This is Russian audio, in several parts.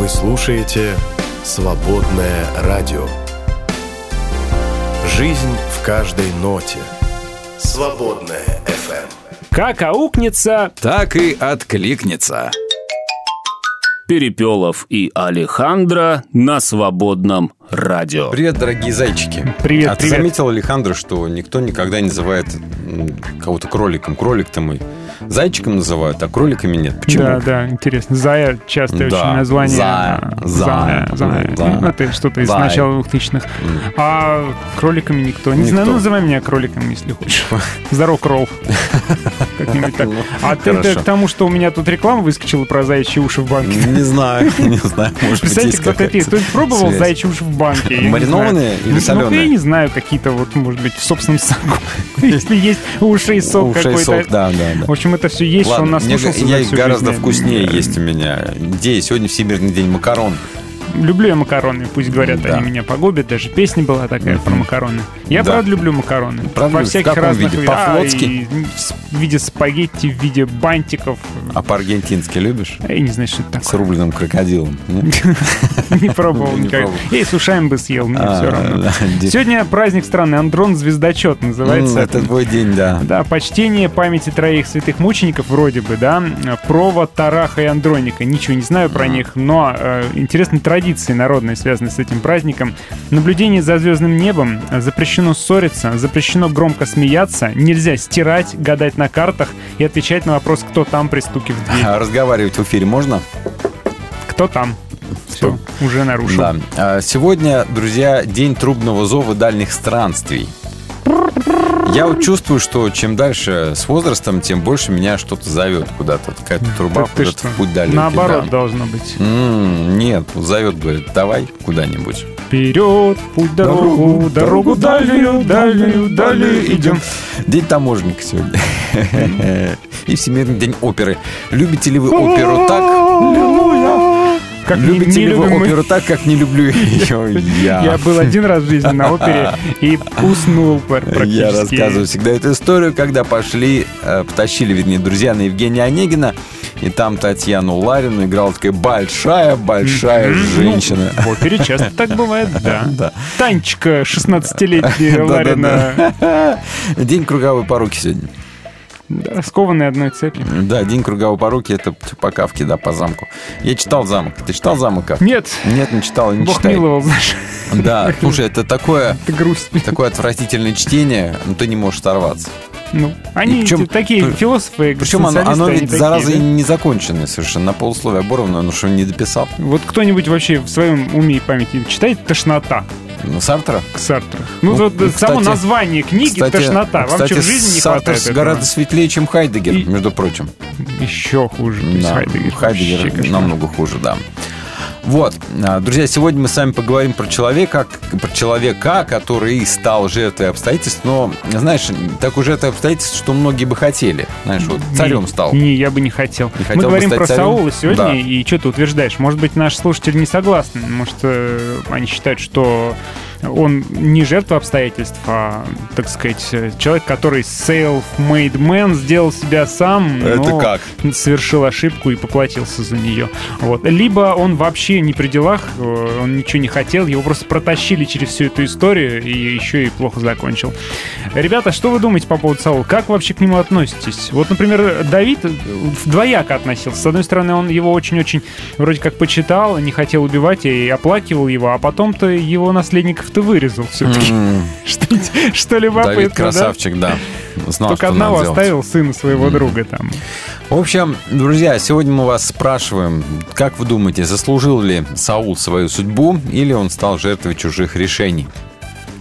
Вы слушаете «Свободное радио». Жизнь в каждой ноте. «Свободное FM». Как аукнется, Так и откликнется. Перепелов и Алехандро на свободном радио. Привет, дорогие зайчики. Привет, а ты привет. заметил, Александр, что никто никогда не называет кого-то кроликом? Кролик-то мы зайчиком называют, а кроликами нет. Почему? Да, да, интересно. Зая частое Да, очень название. Зая, Зая. Зая, Зая. Зая. Ну, Это что-то из Зай. начала 2000-х. А кроликами никто. Не Никто. знаю, ну называй меня кроликом, если хочешь. Здорово, кролл. Как-нибудь так. Ну, А ты к тому, что у меня тут реклама выскочила про заячьи уши в банке. Не знаю, не знаю, может Представляете, кто такие? какая-то Кто пробовал заячьи уши в банке? Маринованные или Ну, соленые? я не знаю, какие-то вот, может быть, в собственном соку. Если есть уши и сок какой-то. сок, да, да, да. В общем, это все есть, что он Ладно, мне- наслушался я их гораздо жизнь. вкуснее есть у меня. Где сегодня Всемирный день макарон. Люблю я макароны, пусть говорят, Да. они меня погубят. Даже песня была такая про макароны. Я Да. правда люблю макароны. Правда, Во в всяких каком разных виде? А, По-флотски? и В виде спагетти, в виде бантиков. А по-аргентински любишь? Я не знаю, что это С такое. рубленым крокодилом. Не пробовал никогда. пробовал. Эй, с ушами бы съел, мне А, все равно. да, де- Сегодня праздник страны. Андрон Звездочет называется. Это твой день, да. Да, почтение памяти троих святых мучеников вроде бы, да, Прова, Тараха и Андроника. Ничего не знаю про них, но э, интересные традиции народные, связанные с этим праздником. Наблюдение за звездным небом, запрещено ссориться, запрещено громко смеяться, нельзя стирать, гадать на картах и отвечать на вопрос, кто там при стуке в дверь. А Разговаривать в эфире можно? Кто там? Все, уже нарушил. Да. А, Сегодня, друзья, день трубного зова дальних странствий. Я вот чувствую, что чем дальше с возрастом, тем больше меня что-то зовет куда-то. Какая-то труба Так куда-то в путь далекий. Наоборот да. должно быть. М, Нет, зовет, говорит, давай куда-нибудь. Вперед, путь, дорогу, дорогу дальнюю, дальнюю, дальнюю идем. День таможенника сегодня. И Всемирный день оперы. Любите ли вы оперу так? Как не- Любите не ли вы мы. оперу так, как не люблю ее Я я? был один раз в жизни на опере и уснул пр- практически. Я рассказываю всегда эту историю, когда пошли, э, потащили, вернее, друзья на Евгения Онегина, и там Татьяну Ларину играла такая большая-большая Мгм. женщина. Ну, в опере часто так бывает, да. Да. Танечка, 16-летняя Ларина. День круговой поруки сегодня. Да, скованная одной цепью. Да, день круговой поруки это по кавке, да, по замку. Я читал замок. Ты читал замок? Кав? Нет, Нет, не читал, не Бог читай. миловал, знаешь, Да, слушай, это такое, это грусть. такое отвратительное чтение, но ты не можешь оторваться. Ну, они И причем- такие при- философы, Причем оно, оно ведь, такие, зараза, да? не законченное совершенно. На полусловие оборвано, но что не дописал. Вот кто-нибудь вообще в своем уме и памяти читает «Тошнота» Ну, Сартра? Сартра? Ну, Ну, вот кстати- само название книги Кстати, «Тошнота». Вам кстати, что, в жизни не Сартр хватает этого? гораздо светлее, чем Хайдегер, И- между прочим. Еще хуже. Да, Хайдегер Хайдегер намного хуже, да. Вот, а, друзья, сегодня мы с вами поговорим про человека, про человека, который стал жертвой обстоятельств, но, знаешь, такой жертвой обстоятельств, что многие бы хотели. Знаешь, вот царем Не, стал. Не, я бы не хотел. Не хотел Мы говорим про царем? Саула сегодня, Да. и что ты утверждаешь? Может быть, наши слушатели не согласны. Может, э, они считают, что он не жертва обстоятельств, а, так сказать, человек, который self-made man, сделал себя сам, Это но как? совершил ошибку и поплатился за нее. Вот. Либо он вообще не при делах, э, он ничего не хотел, его просто протащили через всю эту историю и еще и плохо закончил. Ребята, что вы думаете по поводу Саула? Как вообще к нему относитесь? Вот, например, Давид двояко относился. С одной стороны, он его очень-очень вроде как почитал, не хотел убивать и оплакивал его, а потом-то его наследников-то вырезал все-таки. Что, что любопытно, Давид да? красавчик, да. Знал, Только что надо одного делать. оставил сына своего друга там. В общем, друзья, сегодня мы вас спрашиваем, как вы думаете, заслужил ли Саул свою судьбу или он стал жертвой чужих решений?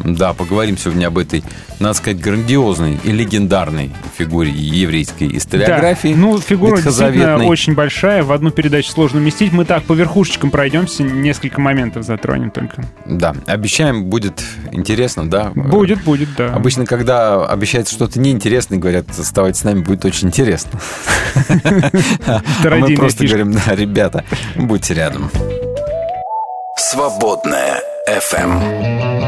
Да, поговорим сегодня об этой, надо сказать, грандиозной и легендарной фигуре еврейской историографии. Да. Ну, фигура действительно очень большая, в одну передачу сложно уместить. Мы так по верхушечкам пройдемся, несколько моментов затронем только. Да, обещаем, будет интересно, да? Будет, будет, да. Обычно, когда обещается что-то неинтересное, говорят, оставайтесь с нами, будет очень интересно. А Мы просто говорим, да, ребята, будьте рядом. Свободное FM.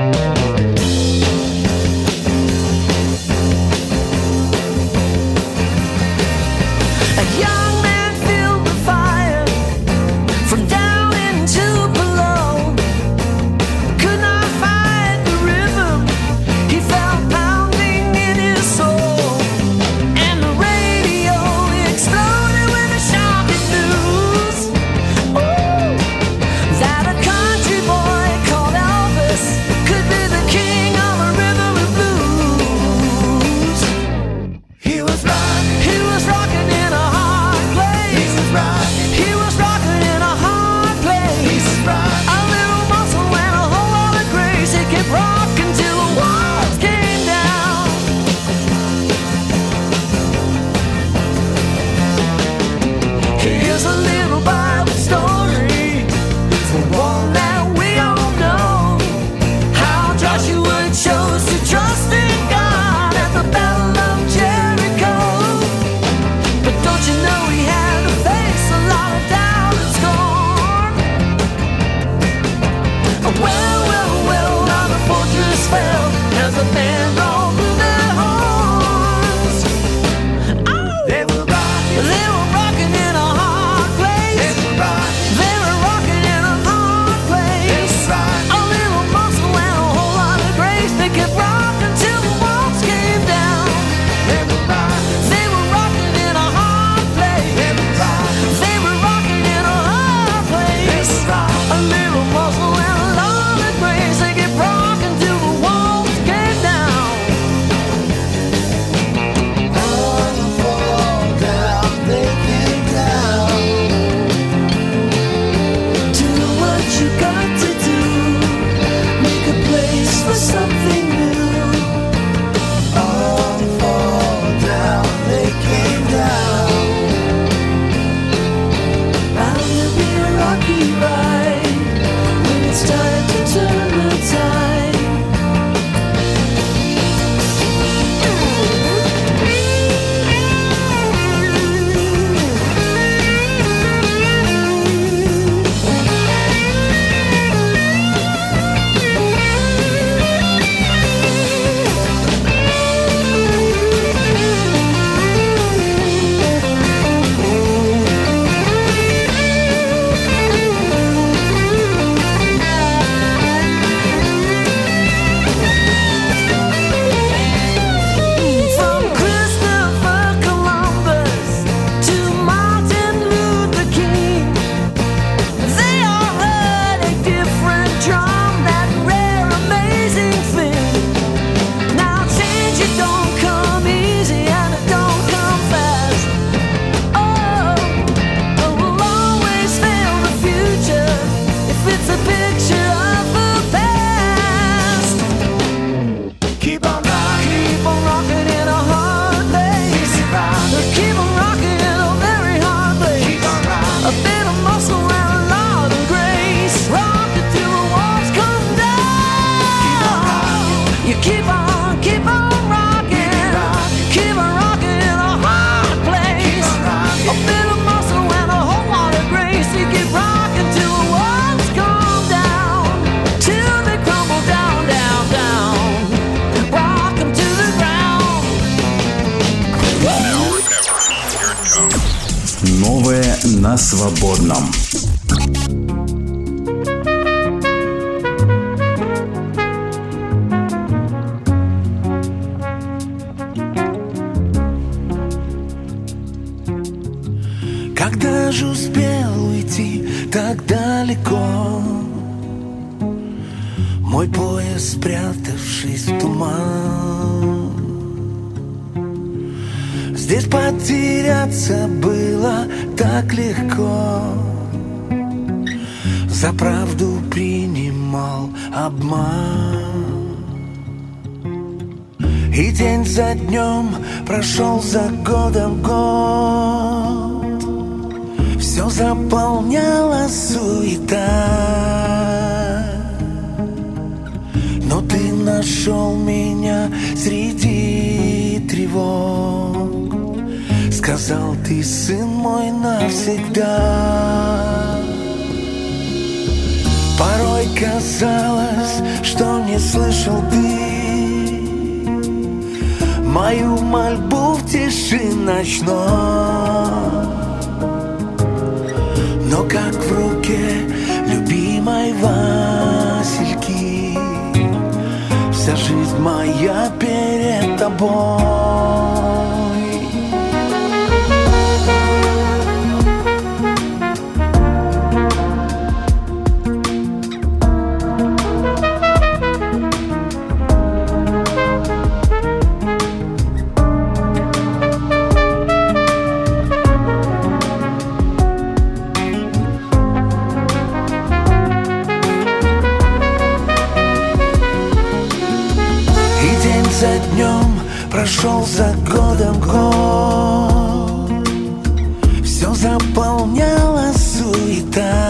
Заполняла суета.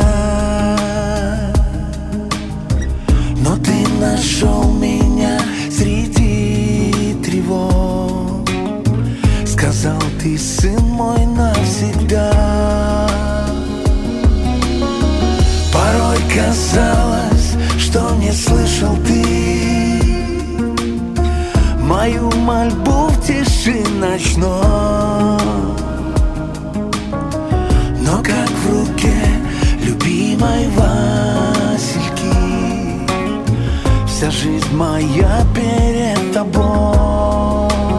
Но ты нашел меня среди тревог. Сказал ты, сын мой, навсегда Порой казалось, что не слышал ты Мою мольбу в тиши ночной жизнь моя перед тобой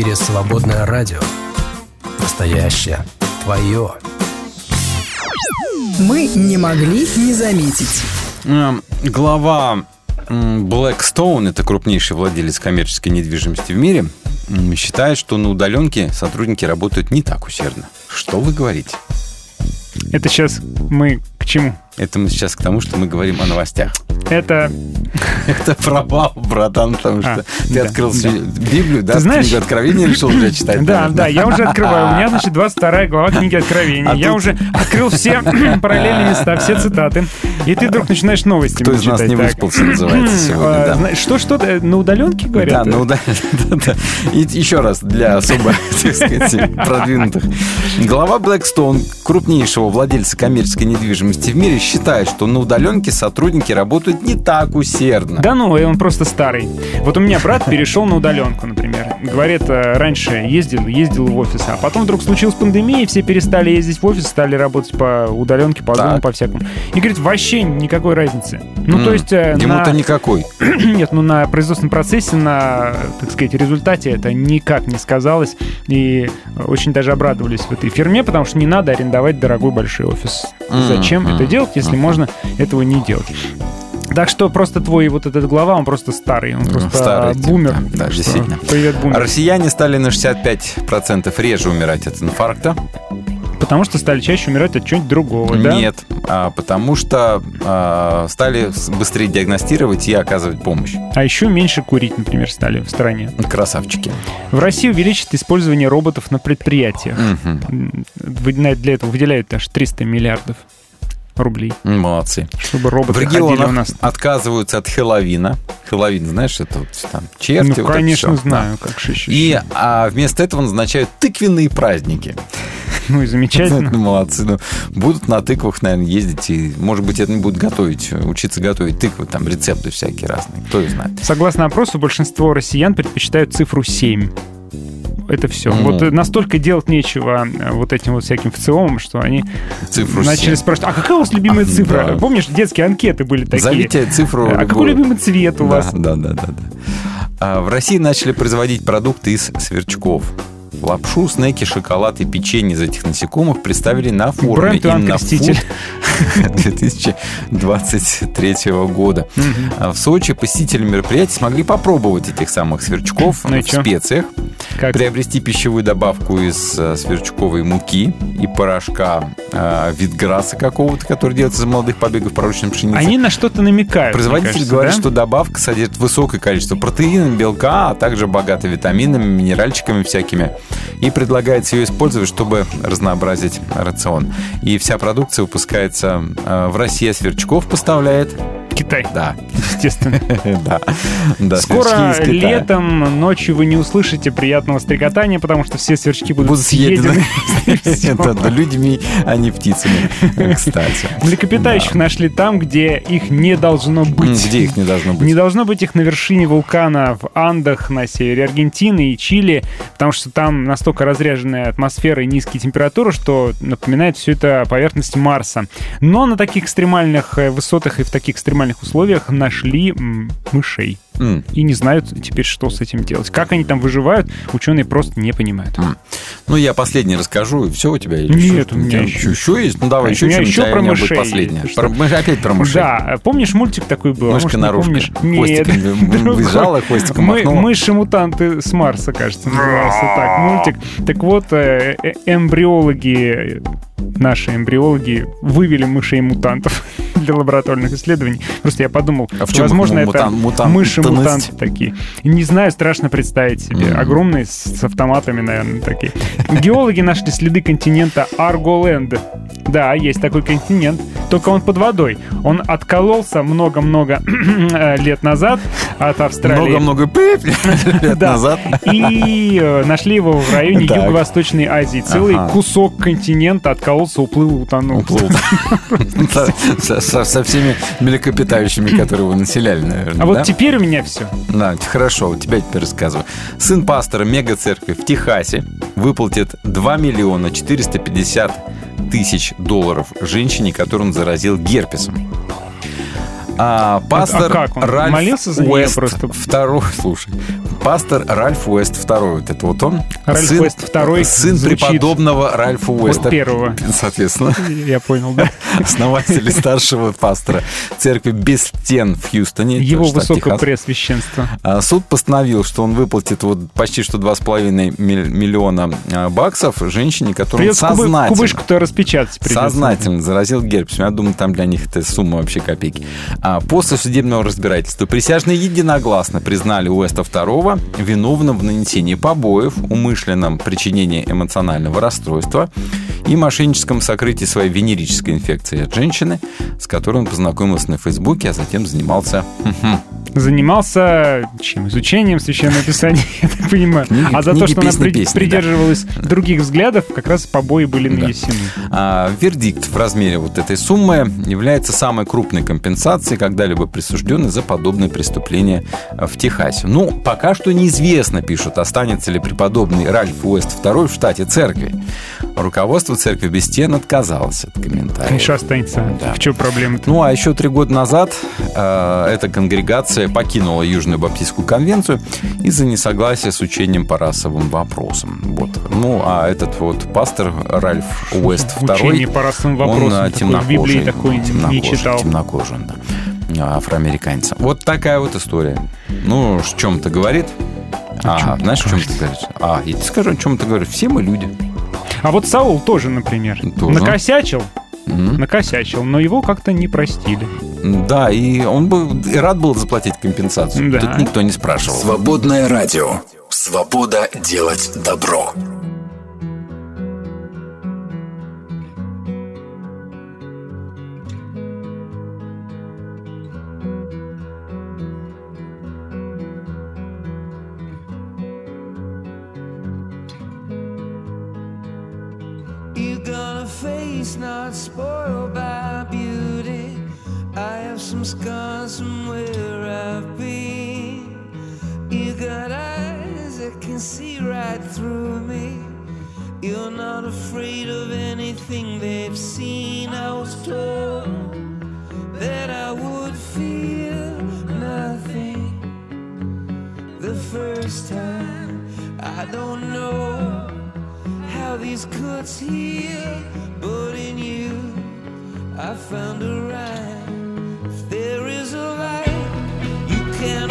эфире «Свободное радио». Настоящее. Твое. Мы не могли не заметить. Эм, Глава Blackstone, это крупнейший владелец коммерческой недвижимости в мире, считает, что на удаленке сотрудники работают не так усердно. Что вы говорите? Это сейчас мы к чему? Это мы сейчас к тому, что мы говорим о новостях. Это Это провал, братан, потому что А, ты да, открыл Библию, да, Ты книгу Откровения решил уже читать. Да, да, я уже открываю. У меня, значит, 22 глава книги Откровения. А я уже открыл все параллельные места, все цитаты. И ты вдруг начинаешь новости Кто из нас не выспался, называется сегодня, А, Что, что, э, на удаленке говорят? Да, да, да. И еще раз для особо, так сказать, продвинутых. Глава Blackstone, крупнейшего владельца коммерческой недвижимости в мире, считает, что на удаленке сотрудники работают не так усердно, Милосердно. Да ну, и он просто старый. Вот у меня брат перешел на удаленку, например. Говорит, э, раньше ездил, ездил в офис, а потом вдруг случилась пандемия, все перестали ездить в офис, стали работать по удаленке, по зуму, по всякому. И говорит, вообще никакой разницы. Ну, то есть... э, Ему-то на- никакой. Нет, ну на производственном процессе, на, так сказать, результате это никак не сказалось. И очень даже обрадовались в этой фирме, потому что не надо арендовать дорогой большой офис. Зачем это делать, если можно этого не делать? Так что просто твой вот этот глава, он просто старый, он просто старый, бумер. да, да, действительно. Привет, бумер. Россияне стали на 65% реже умирать от инфаркта. Потому что стали чаще умирать от чего-нибудь другого, да? Нет, а, потому что а, стали быстрее диагностировать и оказывать помощь. А еще меньше курить, например, стали в стране. Красавчики. В России увеличит использование роботов на предприятиях. На- Для этого выделяют аж 300 миллиардов рублей, Молодцы. чтобы В роботы у регионах нас. отказываются от Хэллоуина. Хэллоуин, знаешь, это вот там черти. Ну, вот это конечно, всё. знаю, как же еще. И а, вместо этого назначают тыквенные праздники. Ну и замечательно. Молодцы. Ну, будут на тыквах, наверное, ездить. И, может быть, это не будут готовить, учиться готовить тыквы, там рецепты всякие разные. Кто их знает. Согласно опросу, большинство россиян предпочитают цифру 7. Это все. Ну. Вот э, настолько делать нечего э, вот этим вот всяким ВЦИОМам, что они Цифру начали семь. спрашивать, а какая у вас любимая А, цифра? да. Помнишь, детские анкеты были такие? Зовите цифру А какой любую. любимый цвет у Да, вас? Да, да, да, да. А, В России начали производить продукты из сверчков. Лапшу, снеки, шоколад и печенье из этих насекомых представили на форуме Бренд Иван Креститель. Food 2023 года. А В Сочи посетители мероприятия смогли попробовать этих самых сверчков Ну в чё? специях, Как? приобрести пищевую добавку из э, сверчковой муки и порошка э, витграсса какого-то, который делается из молодых побегов пророчной пшеницы. Они на что-то намекают. Производитель кажется, говорит, да? что добавка содержит высокое количество протеина, белка, а также богата витаминами, минеральчиками всякими. И предлагается ее использовать, чтобы разнообразить рацион. И вся продукция выпускается э, в России, а Сверчков поставляет. Китай, Да, естественно. да, да. Скоро летом, ночью вы не услышите приятного стрекотания, потому что все сверчки будут, съедены. людьми, а не птицами, кстати. Млекопитающих нашли там, где их не должно быть. Где их не должно быть? Не должно быть их на вершине вулкана в Андах на севере Аргентины и Чили, потому что там настолько разряженная атмосфера и низкие температуры, что напоминает все это поверхность Марса. Но на таких экстремальных э, высотах и в таких экстремальных условиях нашли мышей. М. И не знают теперь, что с этим делать. Как они там выживают, ученые просто не понимают. Ну, я последний расскажу, все у тебя? или Нет, еще у меня еще. Еще есть? Ну, давай, еще что-нибудь, еще а про мышей. последнее. Про мышь- Опять про мышей. Да, помнишь, мультик такой был? А Мышка наружка. помнишь? Нет. Выезжала, хвостиком Мы-. Мыши-мутанты с Марса, кажется, назывался так мультик. Так вот, э, э, эмбриологи, наши эмбриологи, вывели мышей-мутантов для лабораторных исследований. Просто я подумал, А возможно, это мутан- мыши-мутанты такие. Не знаю, страшно представить себе. Мгм. Огромные, с, автоматами, наверное, такие. Геологи нашли следы континента Арголенд. Да, есть такой континент, только он под водой. Он откололся много-много э, лет назад от Австралии. Много-много лет назад. И э, нашли его в районе. Юго-Восточной Азии. Целый кусок континента откололся, уплыл, утонул. Уплыл. Со- со- всеми млекопитающими, которые его населяли, наверное. А вот да? теперь у меня все. Да, хорошо, вот тебя теперь рассказываю. Сын пастора мега-церкви в Техасе выплатит 2 миллиона 450 тысяч долларов женщине, которую он заразил герпесом. А пастор А как он? Ральф Молился за Уэст просто? второй, слушай, пастор Ральф Уэст второй, вот это вот он. Ральф сын, Уэст второй сын преподобного Ральфа Уэста. Вот первого. Соответственно, Я понял, да. основатель старшего пастора церкви без стен в Хьюстоне. Его высокопреосвященство. А, Суд постановил, что он выплатит вот почти что 2,5 миль- миллиона а, баксов женщине, Придется кубы- сознательно, кубышку-то распечатать придется. сознательно заразил герпесом. Я думаю, там для них эта сумма вообще копейки. А после судебного разбирательства присяжные единогласно признали Уэста II виновным в нанесении побоев, умышленном причинении эмоционального расстройства и мошенническом сокрытии своей венерической инфекции от женщины, с которой он познакомился на Фейсбуке, а затем занимался занимался чем? Изучением священного писания, я так понимаю. Книги- а за то, книги, что она песни, при- песни, да. придерживалась других взглядов, как раз побои были нанесены. А, вердикт в размере вот этой суммы является самой крупной компенсацией, когда-либо присужденной за подобное преступление в Техасе. Ну, пока что неизвестно, пишут, останется ли преподобный Ральф Уэст II в штате церкви. Руководство церкви без стен отказалось от комментариев. Конечно, останется. Да. В чем проблема Ну, а еще три года назад э, эта конгрегация покинула Южную Баптистскую конвенцию из-за несогласия с учением по расовым вопросам. Вот. Ну, а этот вот пастор Ральф Уэст II... Учение по расовым он вопросам. в Библии темнокожий, такой не темнокожий, читал. темнокожий, он, да. Афроамериканец. Вот такая вот история. Ну, о чем-то говорит. Ага, знаешь, о чем ты говоришь? А, я тебе скажу, о чем ты говоришь. Все мы люди. А вот Саул тоже, например, Тоже. накосячил, М. накосячил, но его как-то не простили. Да, и он бы и рад был заплатить компенсацию. Да. Тут никто не спрашивал. Свободное радио. Свобода делать добро. You're not afraid of anything they've seen. I was told that I would feel nothing the first time. I don't know how these cuts heal, but in you I found a rhyme. If there is a light, you can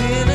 nothing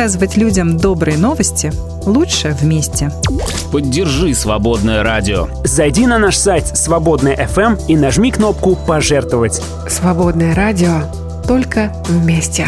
Рассказывать людям добрые новости лучше вместе. Поддержи «Свободное радио». Зайди на наш сайт Свободная FM и нажми кнопку «Пожертвовать». Свободное радио только вместе.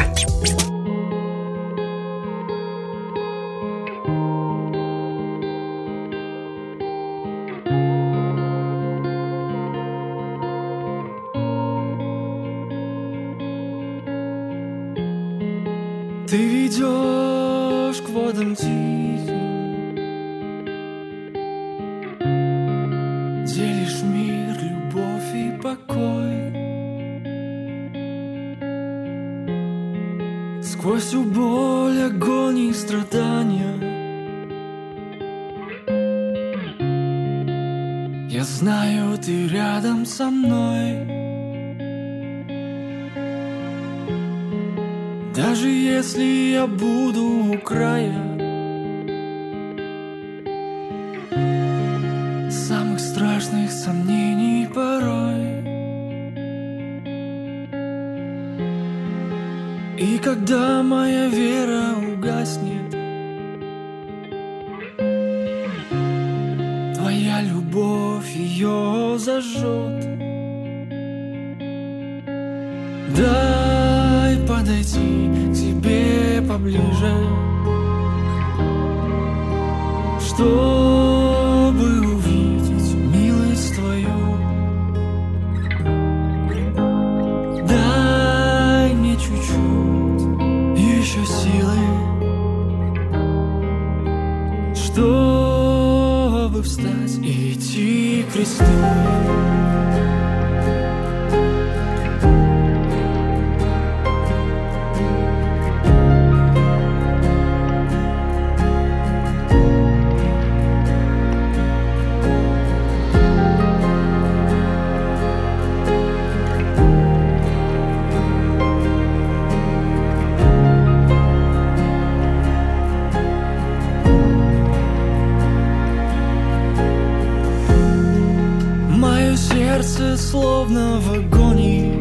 словно в агонии.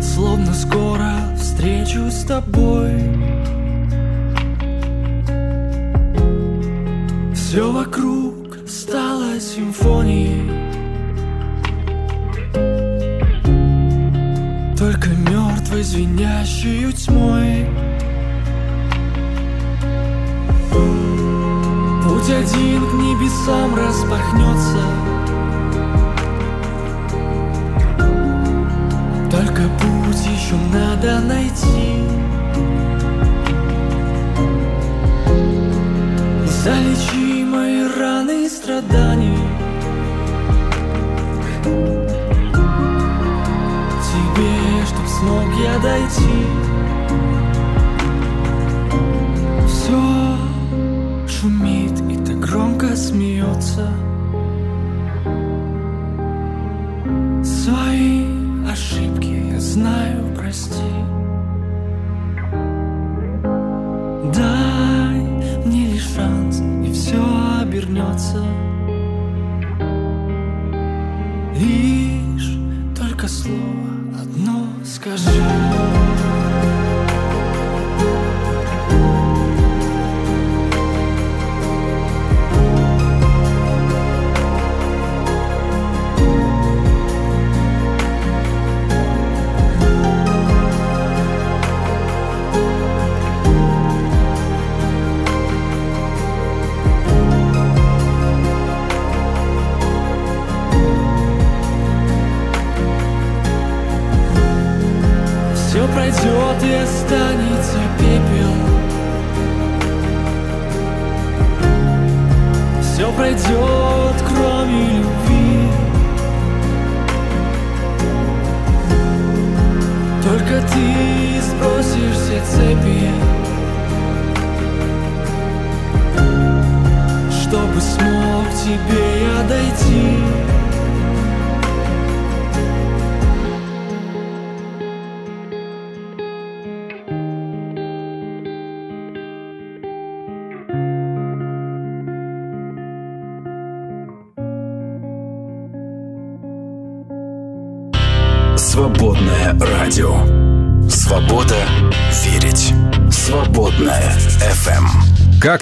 Словно скоро встречу с тобой. Все вокруг стало симфонией. Только мертвой звенящей тьмой. Путь один к небесам вернется.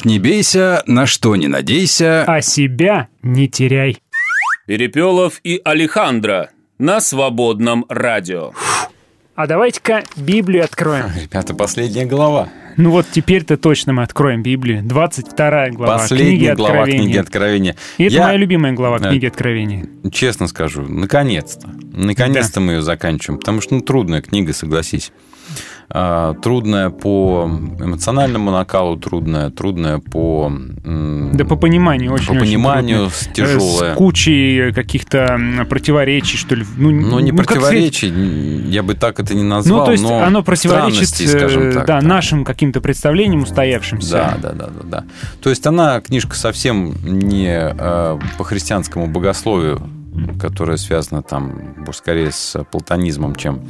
Не бейся, на что не надейся. А себя не теряй. Перепелов и Алехандро на свободном радио. А давайте-ка Библию откроем. Ребята, последняя глава. Ну вот теперь-то точно мы откроем Библию. 22 глава Последняя книги глава Откровения. книги Откровения. И это Я... моя любимая глава э, книги Откровения. Честно скажу, наконец-то. Наконец-то да. мы ее заканчиваем, потому что ну, трудная книга, согласись. А, трудная по эмоциональному накалу, трудная, трудная по... Да по пониманию очень по пониманию с- тяжелая. С кучей каких-то противоречий, что ли. Ну, Ну, не как сказать, противоречий, я бы так это не назвал, Ну, то есть но оно противоречит скажем э, так. да, нашим каким-то представлениям устоявшимся. Да, да, да, да, да. То есть она книжка совсем не э, по христианскому богословию, которая связана там скорее с платонизмом, чем,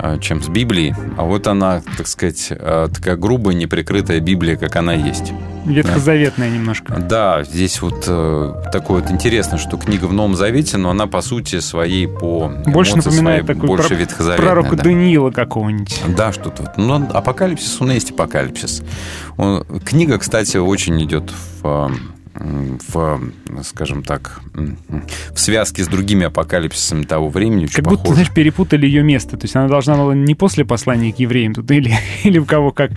э, чем с Библией. А вот она, так сказать, э, такая грубая, неприкрытая Библия, как она есть. Ветхозаветная немножко. Да, здесь вот э, такое вот интересно, что книга в Новом Завете, но она по сути своей по Больше эмоции напоминает своей такой больше про- ветхозаветная, пророка да. Даниила какого-нибудь. Да, что-то. вот. Ну, апокалипсис, он и есть апокалипсис. Он- книга, кстати, очень идет в, в, скажем так, в связке с другими апокалипсисами того времени. Как будто, похоже. знаешь, перепутали ее место. То есть она должна была не после послания к евреям тут или, или в кого как,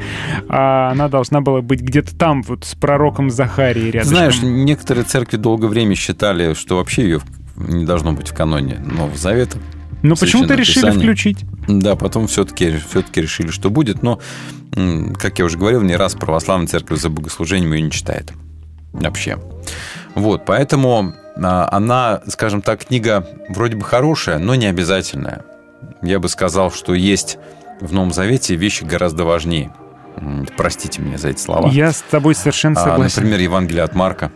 а она должна была быть где-то там, вот с пророком Захарией рядом. Знаешь, некоторые церкви долгое время считали, что вообще ее не должно быть в каноне Нового Завета. Но почему-то решили включить. Да, потом все-таки все-таки решили, что будет. Но, как я уже говорил, не раз православная церковь за богослужением ее не читает. Вообще. Вот, поэтому а, она, скажем так, книга вроде бы хорошая, но не обязательная. Я бы сказал, что есть в Новом Завете вещи гораздо важнее. Простите меня за эти слова. Я с тобой совершенно А, согласен. например, Евангелие от Марка.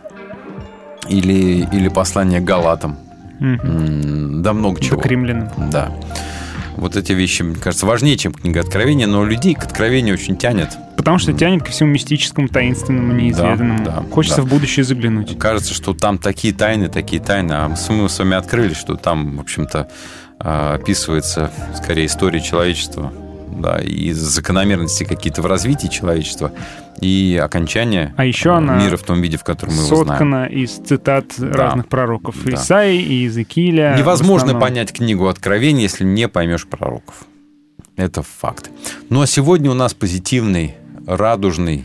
Или, или послание к Галатам. М, Да много чего. к римлянам. Да. Вот эти вещи, мне кажется, важнее, чем книга Откровения, но людей к Откровению очень тянет. Потому что тянет ко всему мистическому, таинственному, неизведанному. да, Хочется да. в будущее заглянуть. Кажется, что там такие тайны, такие тайны, а мы с- мы с вами открыли, что там, в общем-то, а, описывается скорее история человечества, да, и закономерности какие-то в развитии человечества, и окончание А еще она мира в том виде, в котором мы его знаем. Соткана из цитат разных пророков. Да. Исаи и Иезекииля. Невозможно понять книгу Откровения, если не поймешь пророков. Это факт. Ну а сегодня у нас позитивный, радужный,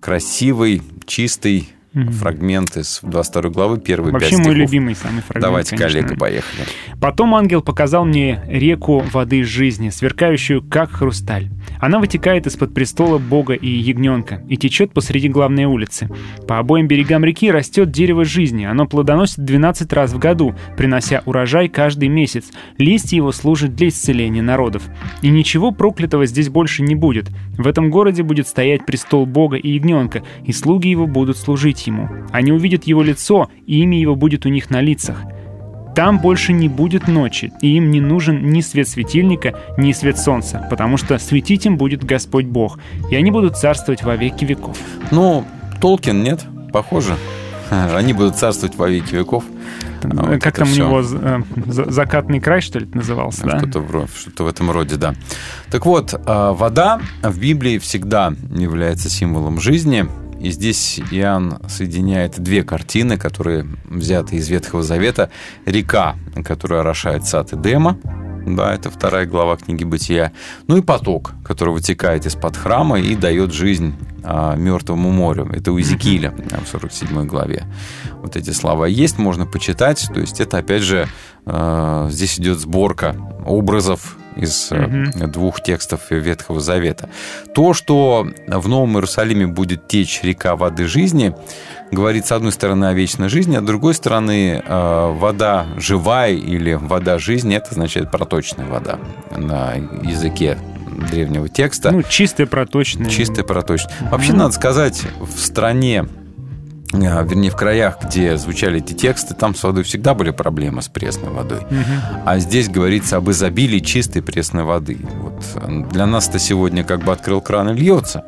красивый, чистый Мгм. фрагмент из 22 главы, первые Вообще мой стихов. любимый самый фрагмент, Давайте, конечно. коллега, поехали. Потом ангел показал мне реку воды жизни, сверкающую как хрусталь. Она вытекает из-под престола Бога и ягненка и течет посреди главной улицы. По обоим берегам реки растет дерево жизни. Оно плодоносит 12 раз в году, принося урожай каждый месяц. Листья его служат для исцеления народов. И ничего проклятого здесь больше не будет. В этом городе будет стоять престол Бога и ягненка, и слуги его будут служить ему. Они увидят его лицо, и имя его будет у них на лицах. Там больше не будет ночи, и им не нужен ни свет светильника, ни свет солнца, потому что светить им будет Господь Бог, и они будут царствовать во веки веков. Ну, Толкин нет, похоже. Они будут царствовать во веки веков. А вот как это там всё. у него э, за- закатный край, что ли, это назывался, да? Что-то, в, что-то в этом роде, да. Так вот, а, вода в Библии всегда является символом жизни. И здесь Иоанн соединяет две картины, которые взяты из Ветхого Завета. Река, которая орошает сад Эдема, да, это вторая глава книги Бытия. Ну и поток, который вытекает из-под храма и дает жизнь а, мертвому морю. Это у Иезекииля а, в 47 главе. Вот эти слова есть, можно почитать. То есть это, опять же, э, здесь идет сборка образов из Мгм. двух текстов Ветхого Завета. То, что в Новом Иерусалиме будет течь река воды жизни, говорит, с одной стороны, о вечной жизни, а с другой стороны, э, вода живая или вода жизни, это означает проточная вода на языке древнего текста. Ну, чистая, проточная. Чистая проточная. Вообще, надо сказать, в стране, вернее, в краях, где звучали эти тексты, там с водой всегда были проблемы с пресной водой. Мгм. А здесь говорится об изобилии чистой пресной воды. Вот э, для нас это сегодня как бы открыл кран и льется.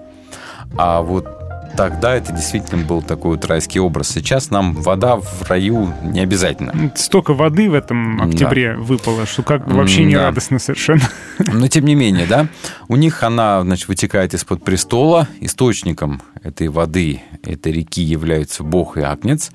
А вот тогда это действительно был такой вот райский образ. Сейчас нам вода в раю не обязательно. Столько воды в этом Да. октябре выпало, что как бы вообще не да. радостно совершенно. Но тем не менее, да, у них она, значит, вытекает из-под престола. Источником этой воды, этой реки являются Бог и Агнец.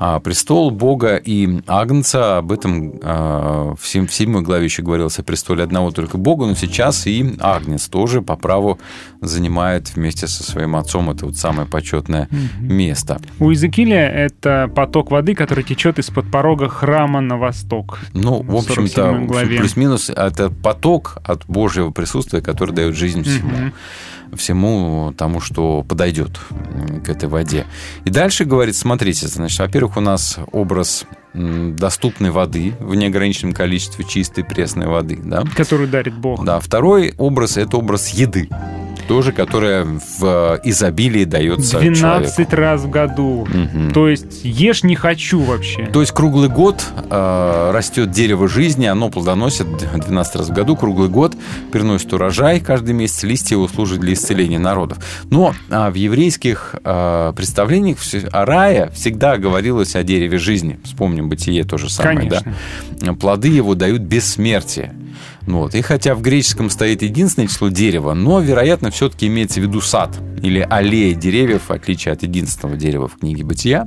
А престол Бога и Агнца, об этом а, в сем- в седьмой главе еще говорилось о престоле одного только Бога, но сейчас и Агнец тоже по праву занимает вместе со своим отцом это вот самое почетное место. У Иезекииля это поток воды, который течет из-под порога храма на восток. Ну, в В 47 общем-то, плюс-минус это поток от Божьего присутствия, который дает жизнь всему. Мгм. Всему тому, что подойдет к этой воде. И дальше говорит, смотрите, значит, во-первых, у нас образ доступной воды в неограниченном количестве чистой пресной воды, да? Который дарит Бог. Да, второй образ – это образ еды, тоже, которая в изобилии дается 12 человеку. раз в году. Мгм. То есть ешь не хочу вообще. То есть круглый год э, растет дерево жизни, оно плодоносит 12 раз в году, круглый год приносит урожай каждый месяц, листья его служат для исцеления народов. Но а, в еврейских э, представлениях о рае всегда говорилось о дереве жизни. Вспомним бытие то же самое, Конечно. да? Плоды его дают бессмертие. Вот. И хотя в греческом стоит единственное число дерева, но, вероятно, все-таки имеется в виду сад или аллея деревьев, в отличие от единственного дерева в книге «Бытия».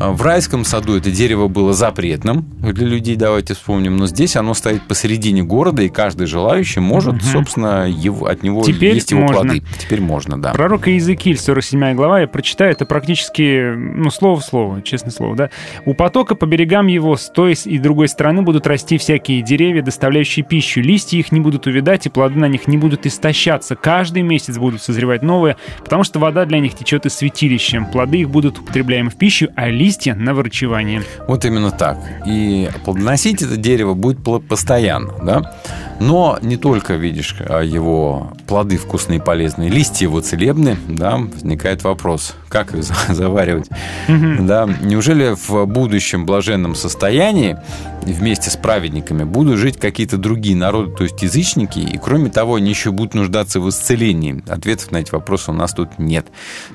А, В райском саду это дерево было запретным для людей, давайте вспомним, но здесь оно стоит посередине города, и каждый желающий может, собственно, его, от него Теперь есть его можно. плоды. Теперь можно, да. Пророк Иезекииль, 47 глава, я прочитаю, это практически, ну, слово в слово, честное слово, да. «У потока по берегам его с той и другой стороны будут расти всякие деревья, доставляющие пищу. Листья их не будут увядать, и плоды на них не будут истощаться. Каждый месяц будут созревать новые, потому что вода для них течет из святилища. Плоды их будут употребляемы в пищу, а листья на врачевание». Вот именно так. И плодоносить это дерево будет постоянно, да? Но не только, видишь, а, его плоды вкусные и полезные, листья его целебны, да, возникает вопрос, как их за- заваривать, да? Неужели в будущем блаженном состоянии вместе с праведниками будут жить какие-то другие народы, то есть язычники, и кроме того, они еще будут нуждаться в исцелении? Ответов на эти вопросы у нас тут нет.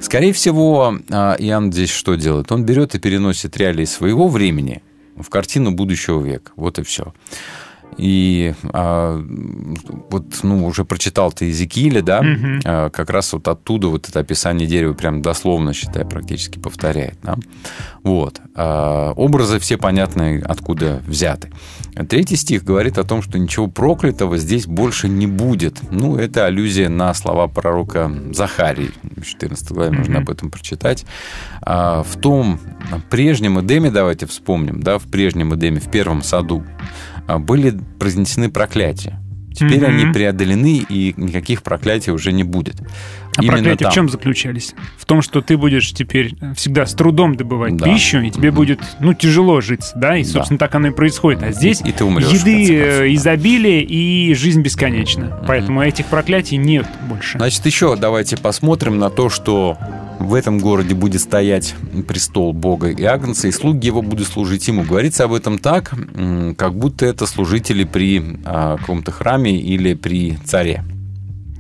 Скорее всего, а, Иоанн здесь что делает? Он берет и переносит реалии своего времени в картину будущего века. Вот и все. И а, вот, ну, уже прочитал ты Иезекииля, да, А, как раз вот оттуда вот это описание дерева прям дословно, считай, практически повторяет, да. Вот. А, образы все понятны, откуда взяты. Третий стих говорит о том, что ничего проклятого здесь больше не будет. Ну, это аллюзия на слова пророка Захарии. В 14 главе можно об этом прочитать. А, в том прежнем Эдеме, давайте вспомним, да, в прежнем Эдеме, в первом саду, были произнесены проклятия. Теперь Мгм. они преодолены, и никаких проклятий уже не будет. А Именно проклятия там. в чем заключались? В том, что ты будешь теперь всегда с трудом добывать Да. пищу, и тебе будет, ну, тяжело жить, да, и, Да. собственно, так оно и происходит. А здесь И ты умрешь, еды э, изобилие и жизнь бесконечна. Поэтому этих проклятий нет больше. Значит, еще давайте посмотрим на то, что в этом городе будет стоять престол Бога и Агнца, и слуги его будут служить ему. Говорится об этом так, как будто это служители при а, каком-то храме или при царе.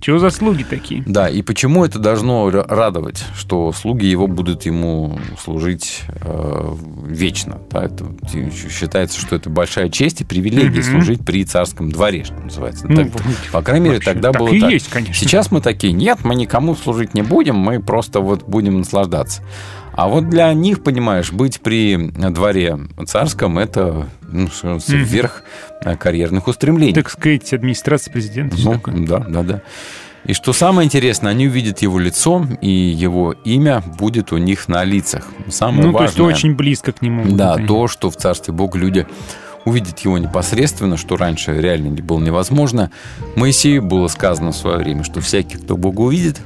Чего за слуги такие? Да, и почему это должно ра- радовать, что слуги его будут ему служить э, вечно? Да, это считается, что это большая честь и привилегия Мгм. служить при царском дворе, что называется. Ну, Так- по крайней мере, тогда так было и так. есть, конечно. Сейчас мы такие, нет, мы никому служить не будем, мы просто вот будем наслаждаться. А вот для них, понимаешь, быть при дворе царском это ну, верх э, карьерных устремлений. Так сказать, администрация президента. Ну, да, да, да. И что самое интересное, они увидят его лицо, и его имя будет у них на лицах. Самое Ну, то есть важное, очень близко к нему. да, они. то, что в Царстве Бога люди увидят его непосредственно, что раньше реально было невозможно. Моисею было сказано в свое время, что всякий, кто Бога увидит,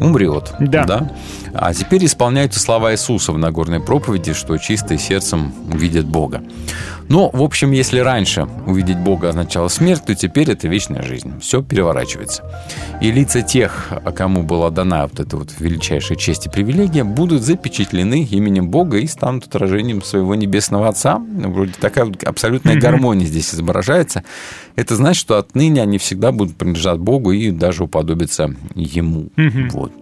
умрет. Да. А теперь исполняются слова Иисуса в Нагорной проповеди, что чистые сердцем увидят Бога. Но, в общем, если раньше увидеть Бога означало смерть, то теперь это вечная жизнь. Все переворачивается. И лица тех, кому была дана вот эта вот величайшая честь и привилегия, будут запечатлены именем Бога и станут отражением своего небесного Отца. Вроде такая вот абсолютная гармония здесь изображается. Это значит, что отныне они всегда будут принадлежать Богу и даже уподобиться Ему. Вот.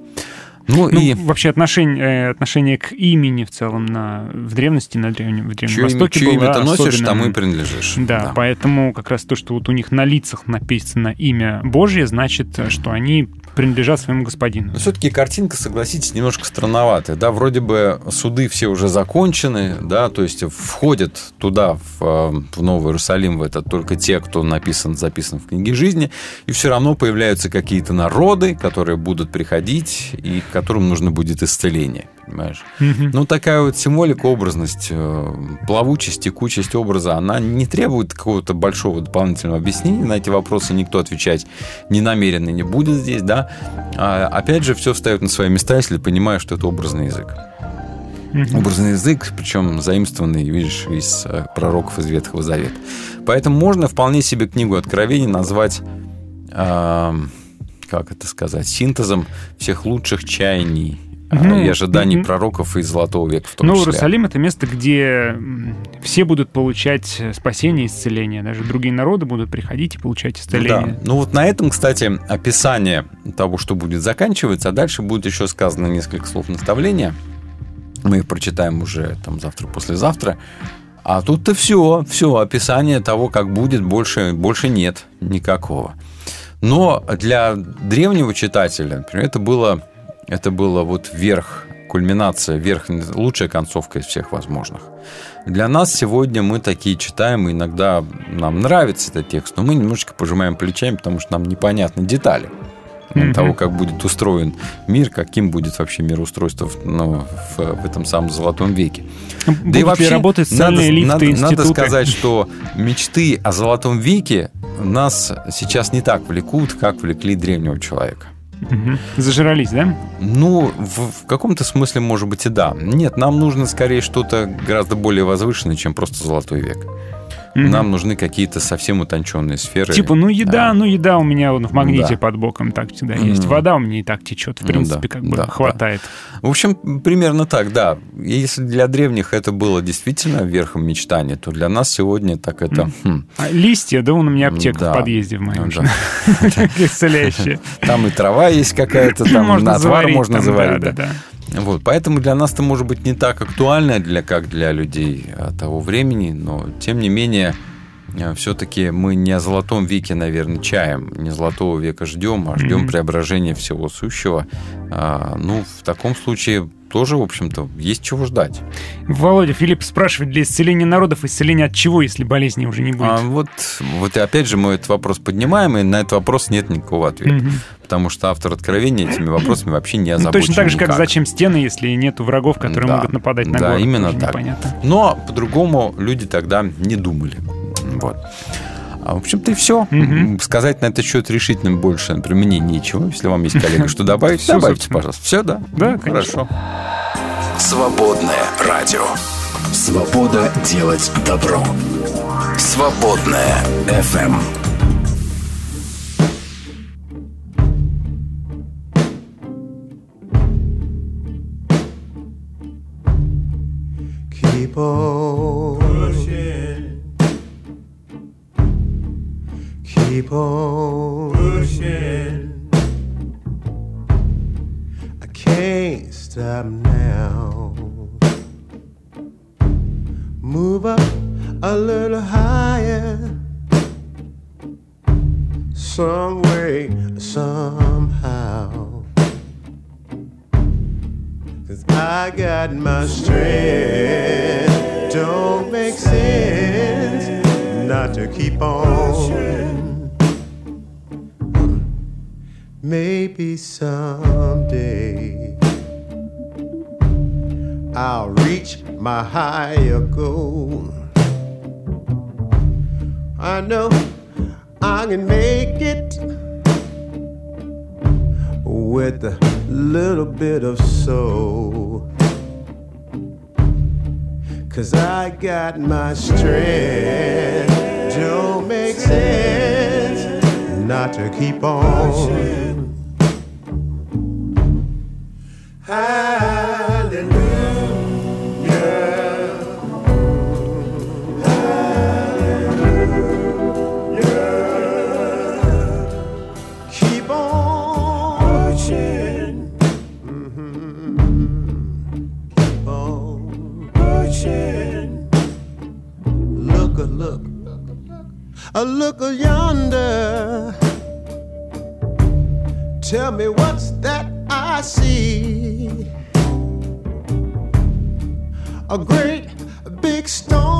Ну, Ну, и вообще отношение, э, отношение к имени в целом на, в древности, на древнем, в Древнем чье, имя- Востоке чье было имя ты носишь, тому и принадлежишь. Да, поэтому как раз то, что вот у них на лицах написано имя Божье, значит, что они принадлежат своему господину. Но все-таки картинка, согласитесь, немножко странноватая. Да, вроде бы суды все уже закончены, да, то есть входят туда, в, э, в Новый Иерусалим, в это только те, кто написан, записан в книге жизни, и все равно появляются какие-то народы, которые будут приходить и которым нужно будет исцеление, понимаешь? Ну, такая вот символика, образность, э, плавучесть, текучесть образа, она не требует какого-то большого дополнительного объяснения. На эти вопросы никто отвечать не намеренно не будет здесь, да. А, опять же, все встает на свои места, если понимаешь, что это образный язык. Образный язык, причем заимствованный, видишь, из э, пророков из Ветхого Завета. Поэтому можно вполне себе книгу Откровений назвать, э, как это сказать, синтезом всех лучших чаяний ну, и ожиданий ну, пророков из Золотого века в том ну, числе. Иерусалим — это место, где все будут получать спасение и исцеление. Даже другие народы будут приходить и получать исцеление. Да. Ну вот на этом, кстати, описание того, что будет заканчиваться, а дальше будет еще сказано несколько слов наставления. Мы их прочитаем уже там завтра-послезавтра. А тут-то все, все, описание того, как будет, больше, больше нет никакого. Но для древнего читателя, например, это было это было вот верх, кульминация, верх, лучшая концовка из всех возможных. Для нас сегодня мы такие читаем, и иногда нам нравится этот текст, но мы немножечко пожимаем плечами, потому что нам непонятны детали mm-hmm. того, как будет устроен мир, каким будет вообще мироустройство ну, в, в этом самом золотом веке. Будут да и вообще работать надо, лифты, надо, институты? надо сказать, что мечты о золотом веке нас сейчас не так влекут, как влекли древнего человека. Угу. Зажрались, да? Ну, в, в каком-то смысле, может быть, и да. Нет, нам нужно скорее что-то гораздо более возвышенное, чем просто золотой век. Mm-hmm. Нам нужны какие-то совсем утонченные сферы. Типа, ну еда, да. ну еда у меня вот в магните да. под боком так всегда mm-hmm. есть. Вода у меня и так течет, в принципе, да. как бы да, хватает. Да. В общем, примерно так, да. Если для древних это было действительно верхом мечтания, то для нас сегодня так это... Mm. Хм. А листья, да, он у меня аптека да. в подъезде в моем. Да. Исцеляющая. Там и трава есть какая-то, там на отвар можно заварить. Да, да, да. Вот, поэтому для нас это может быть не так актуально, для, как для людей а, того времени, но тем не менее Э, все-таки мы не о золотом веке, наверное, чаем, не золотого века ждем, а ждем mm-hmm. преображения всего сущего. А, ну, в таком случае тоже, в общем-то, есть чего ждать. Володя, Филипп спрашивает, для исцеления народов исцеление от чего, если болезни уже не будет? А вот, вот и опять же мы этот вопрос поднимаем, и на этот вопрос нет никакого ответа. Угу. Потому что автор откровения этими вопросами вообще не озабочен ну, Точно так же, никак. как зачем стены, если нет врагов, которые да, могут нападать на да, город. Да, именно так. Непонятно. Но по-другому люди тогда не думали. Вот. А, в общем-то, и все. Mm-hmm. Сказать на этот счет решительно больше, например, мне нечего. Если вам есть коллега, что добавить, добавьте, пожалуйста. Все, да? Да, Хорошо. Свободное радио. Свобода делать добро. Свободное FM. Keep on keep on pushing. I can't stop now. Move up a little higher. Some way, somehow. Cause I got my strength. Don't make sense not to keep on. Maybe someday I'll reach my higher goal. I know I can make it with a little bit of soul. Cause I got my strength. Don't make sense not to keep on. A look yonder Tell me what's that I see? A great big stone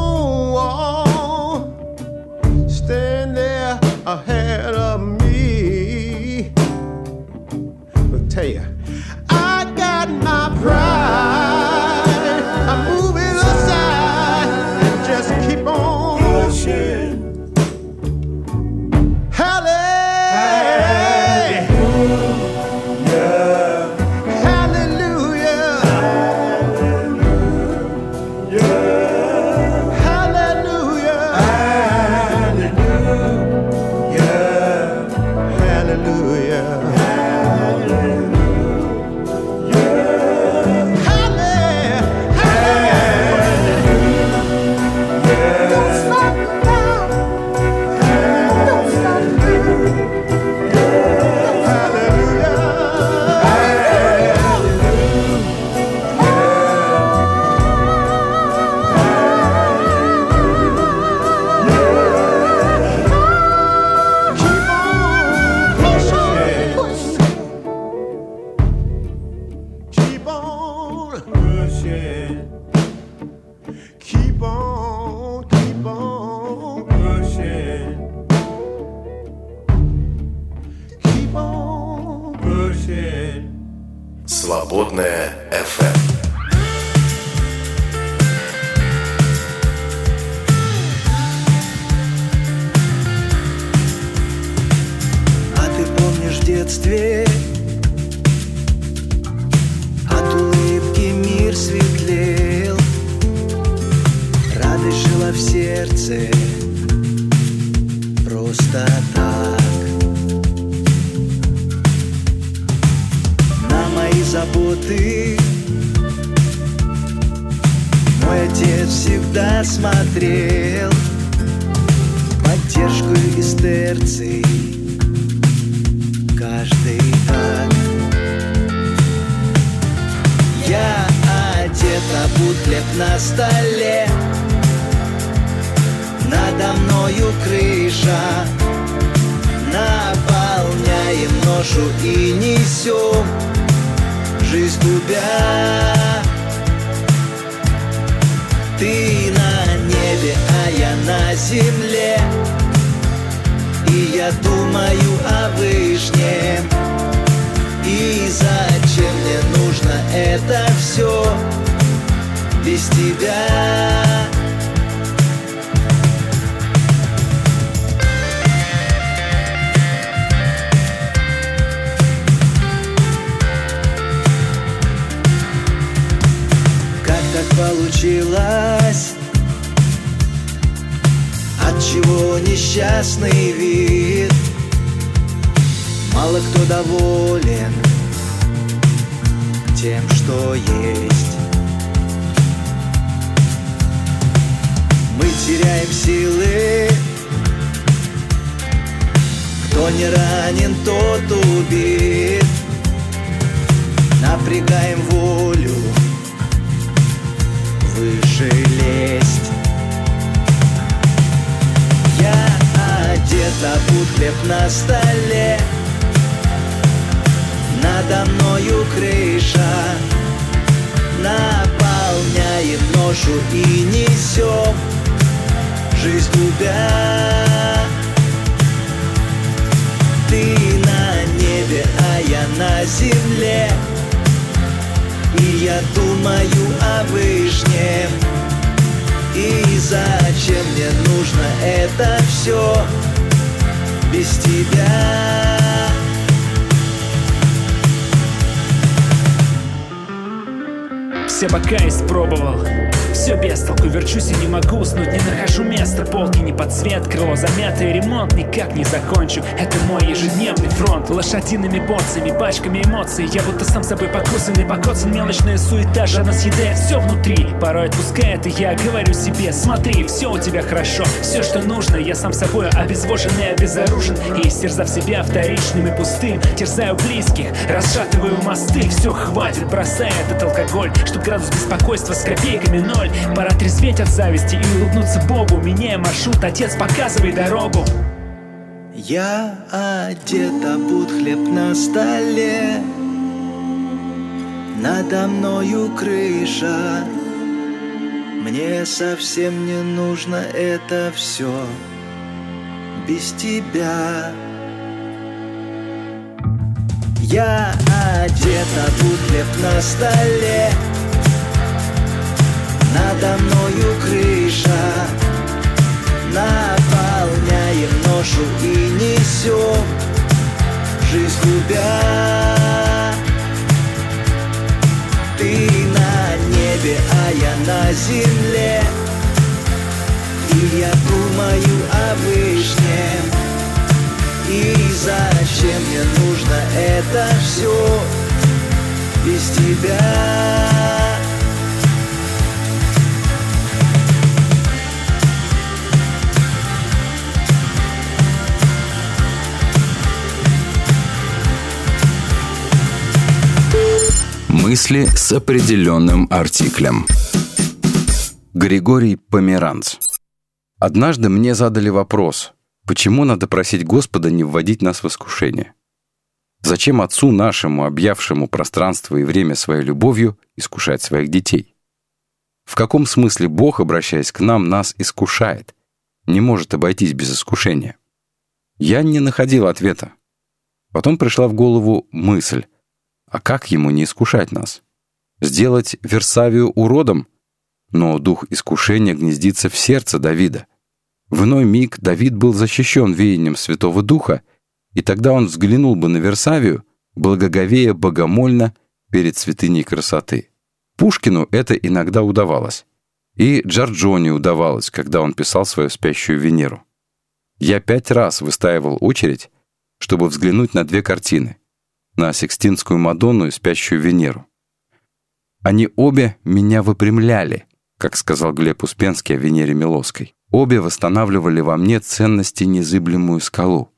Обут хлеб на столе. Надо мною крыша. Наполняем ношу и несем Жизнь губя Ты на небе, а я на земле. И я думаю о вышнем И зачем мне нужно это все Без тебя. Все бока испробовал все без толку, верчусь и не могу уснуть Не нахожу места, полки не под цвет Крыло замятый ремонт никак не закончу. Это мой ежедневный фронт Лошадиными порциями, пачками эмоций. Я будто сам собой покусанный, покоцан Мелочная суета, жадно съедает все внутри. Порой отпускает, и я говорю себе Смотри, все у тебя хорошо, все, что нужно Я сам собой обезвожен и обезоружен И истерзав себя вторичным и пустым Терзаю близких, расшатываю мосты. Все, хватит, бросай этот алкоголь Чтоб градус беспокойства с копейками ноль Пора трезветь от зависти и улыбнуться Богу. Меняя маршрут, отец, показывай дорогу. Я одет, обут хлеб на столе. Надо мною крыша. Мне совсем не нужно это все Без тебя. Я одет, обут хлеб на столе Надо мною крыша. Наполняем ношу и несем Жизнь любя Ты на небе, а я на земле. И я думаю о вышнем. И зачем мне нужно это все Без тебя Мысли с определенным артиклем. Григорий Померанц. Однажды мне задали вопрос, почему надо просить Господа не вводить нас в искушение? Зачем отцу нашему, объявшему пространство и время своей любовью, искушать своих детей? В каком смысле Бог, обращаясь к нам, нас искушает? Не может обойтись без искушения. Я не находил ответа. Потом пришла в голову мысль, а как ему не искушать нас? Сделать Версавию уродом? Но дух искушения гнездится в сердце Давида. В иной миг Давид был защищен веянием Святого Духа, и тогда он взглянул бы на Версавию, благоговея богомольно перед святыней красоты. Пушкину это иногда удавалось. И Джорджоне удавалось, когда он писал свою спящую Венеру. Я пять раз выстаивал очередь, чтобы взглянуть на две картины на Сикстинскую Мадонну и Спящую Венеру. Они обе меня выпрямляли, как сказал Глеб Успенский о Венере Милоской. Обе восстанавливали во мне ценности незыблемую скалу.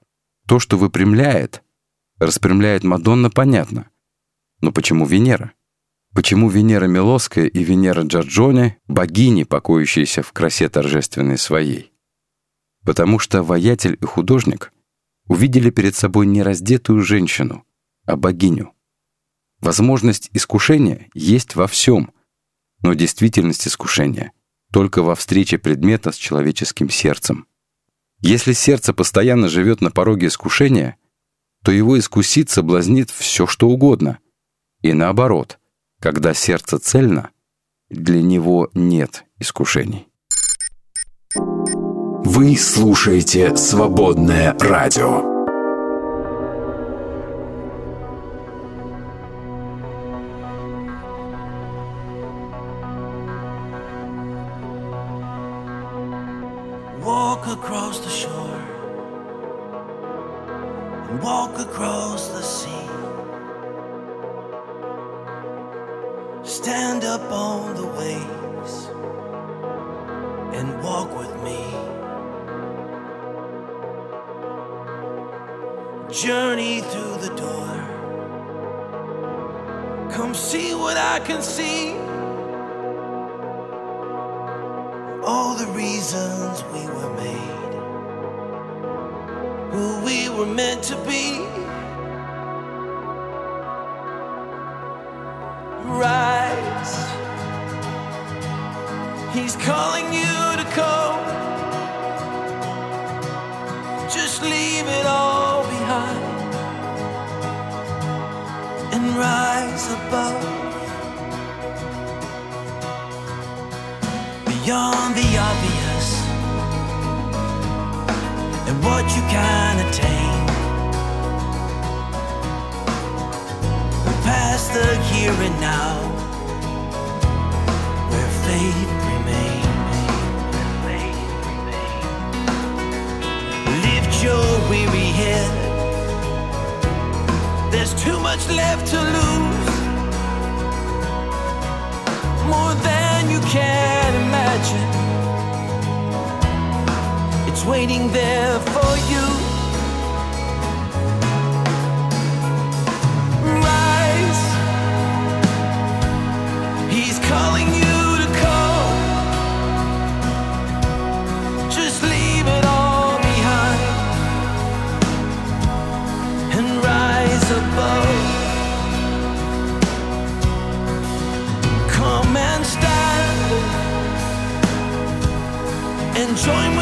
То, что выпрямляет, распрямляет Мадонна, понятно. Но почему Венера? Почему Венера Милоская и Венера Джорджоне — богини, покоящиеся в красе торжественной своей? Потому что воятель и художник увидели перед собой нераздетую женщину — а богиню. Возможность искушения есть во всем, но действительность искушения только во встрече предмета с человеческим сердцем. Если сердце постоянно живет на пороге искушения, то его искусит, соблазнит все, что угодно. И наоборот, когда сердце цельно, для него нет искушений. Вы слушаете «Свободное радио». Walk across the shore and walk across the sea. Stand up on the waves and walk with me. Journey through the door. Come see what I can see. All the reasons we were made, who we were meant to be. Rise, He's calling you to come. Just leave it all behind and rise above. Beyond the obvious and what you can attain. we Past the here and now, where faith remains. Lift your weary head. There's too much left to lose. More than you can It's waiting there for you. enjoy my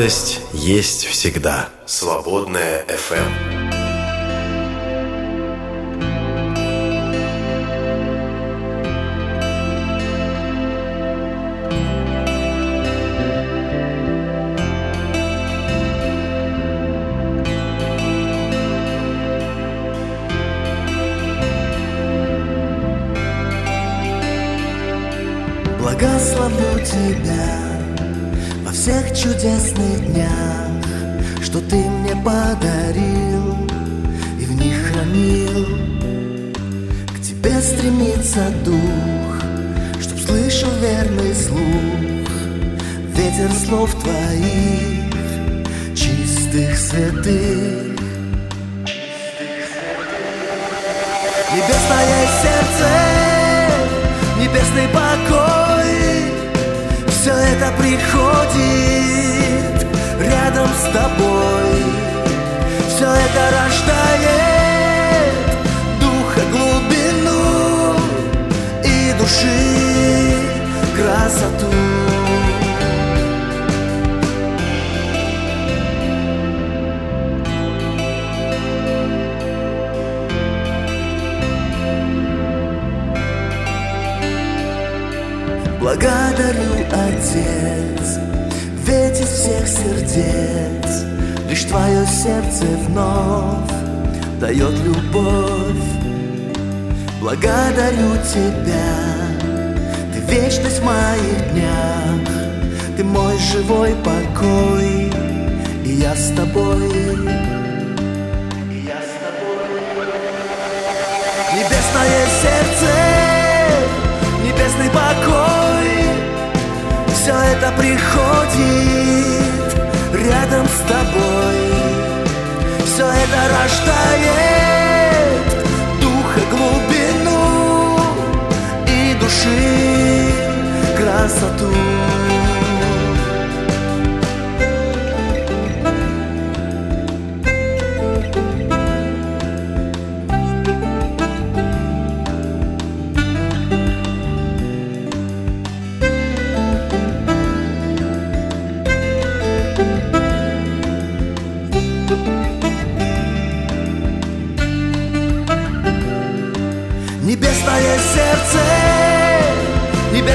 Радость есть всегда. Свободная FM. Благословлю тебя во всех чудесных приходит рядом с тобой. Все это рождает духа глубину и души красоту.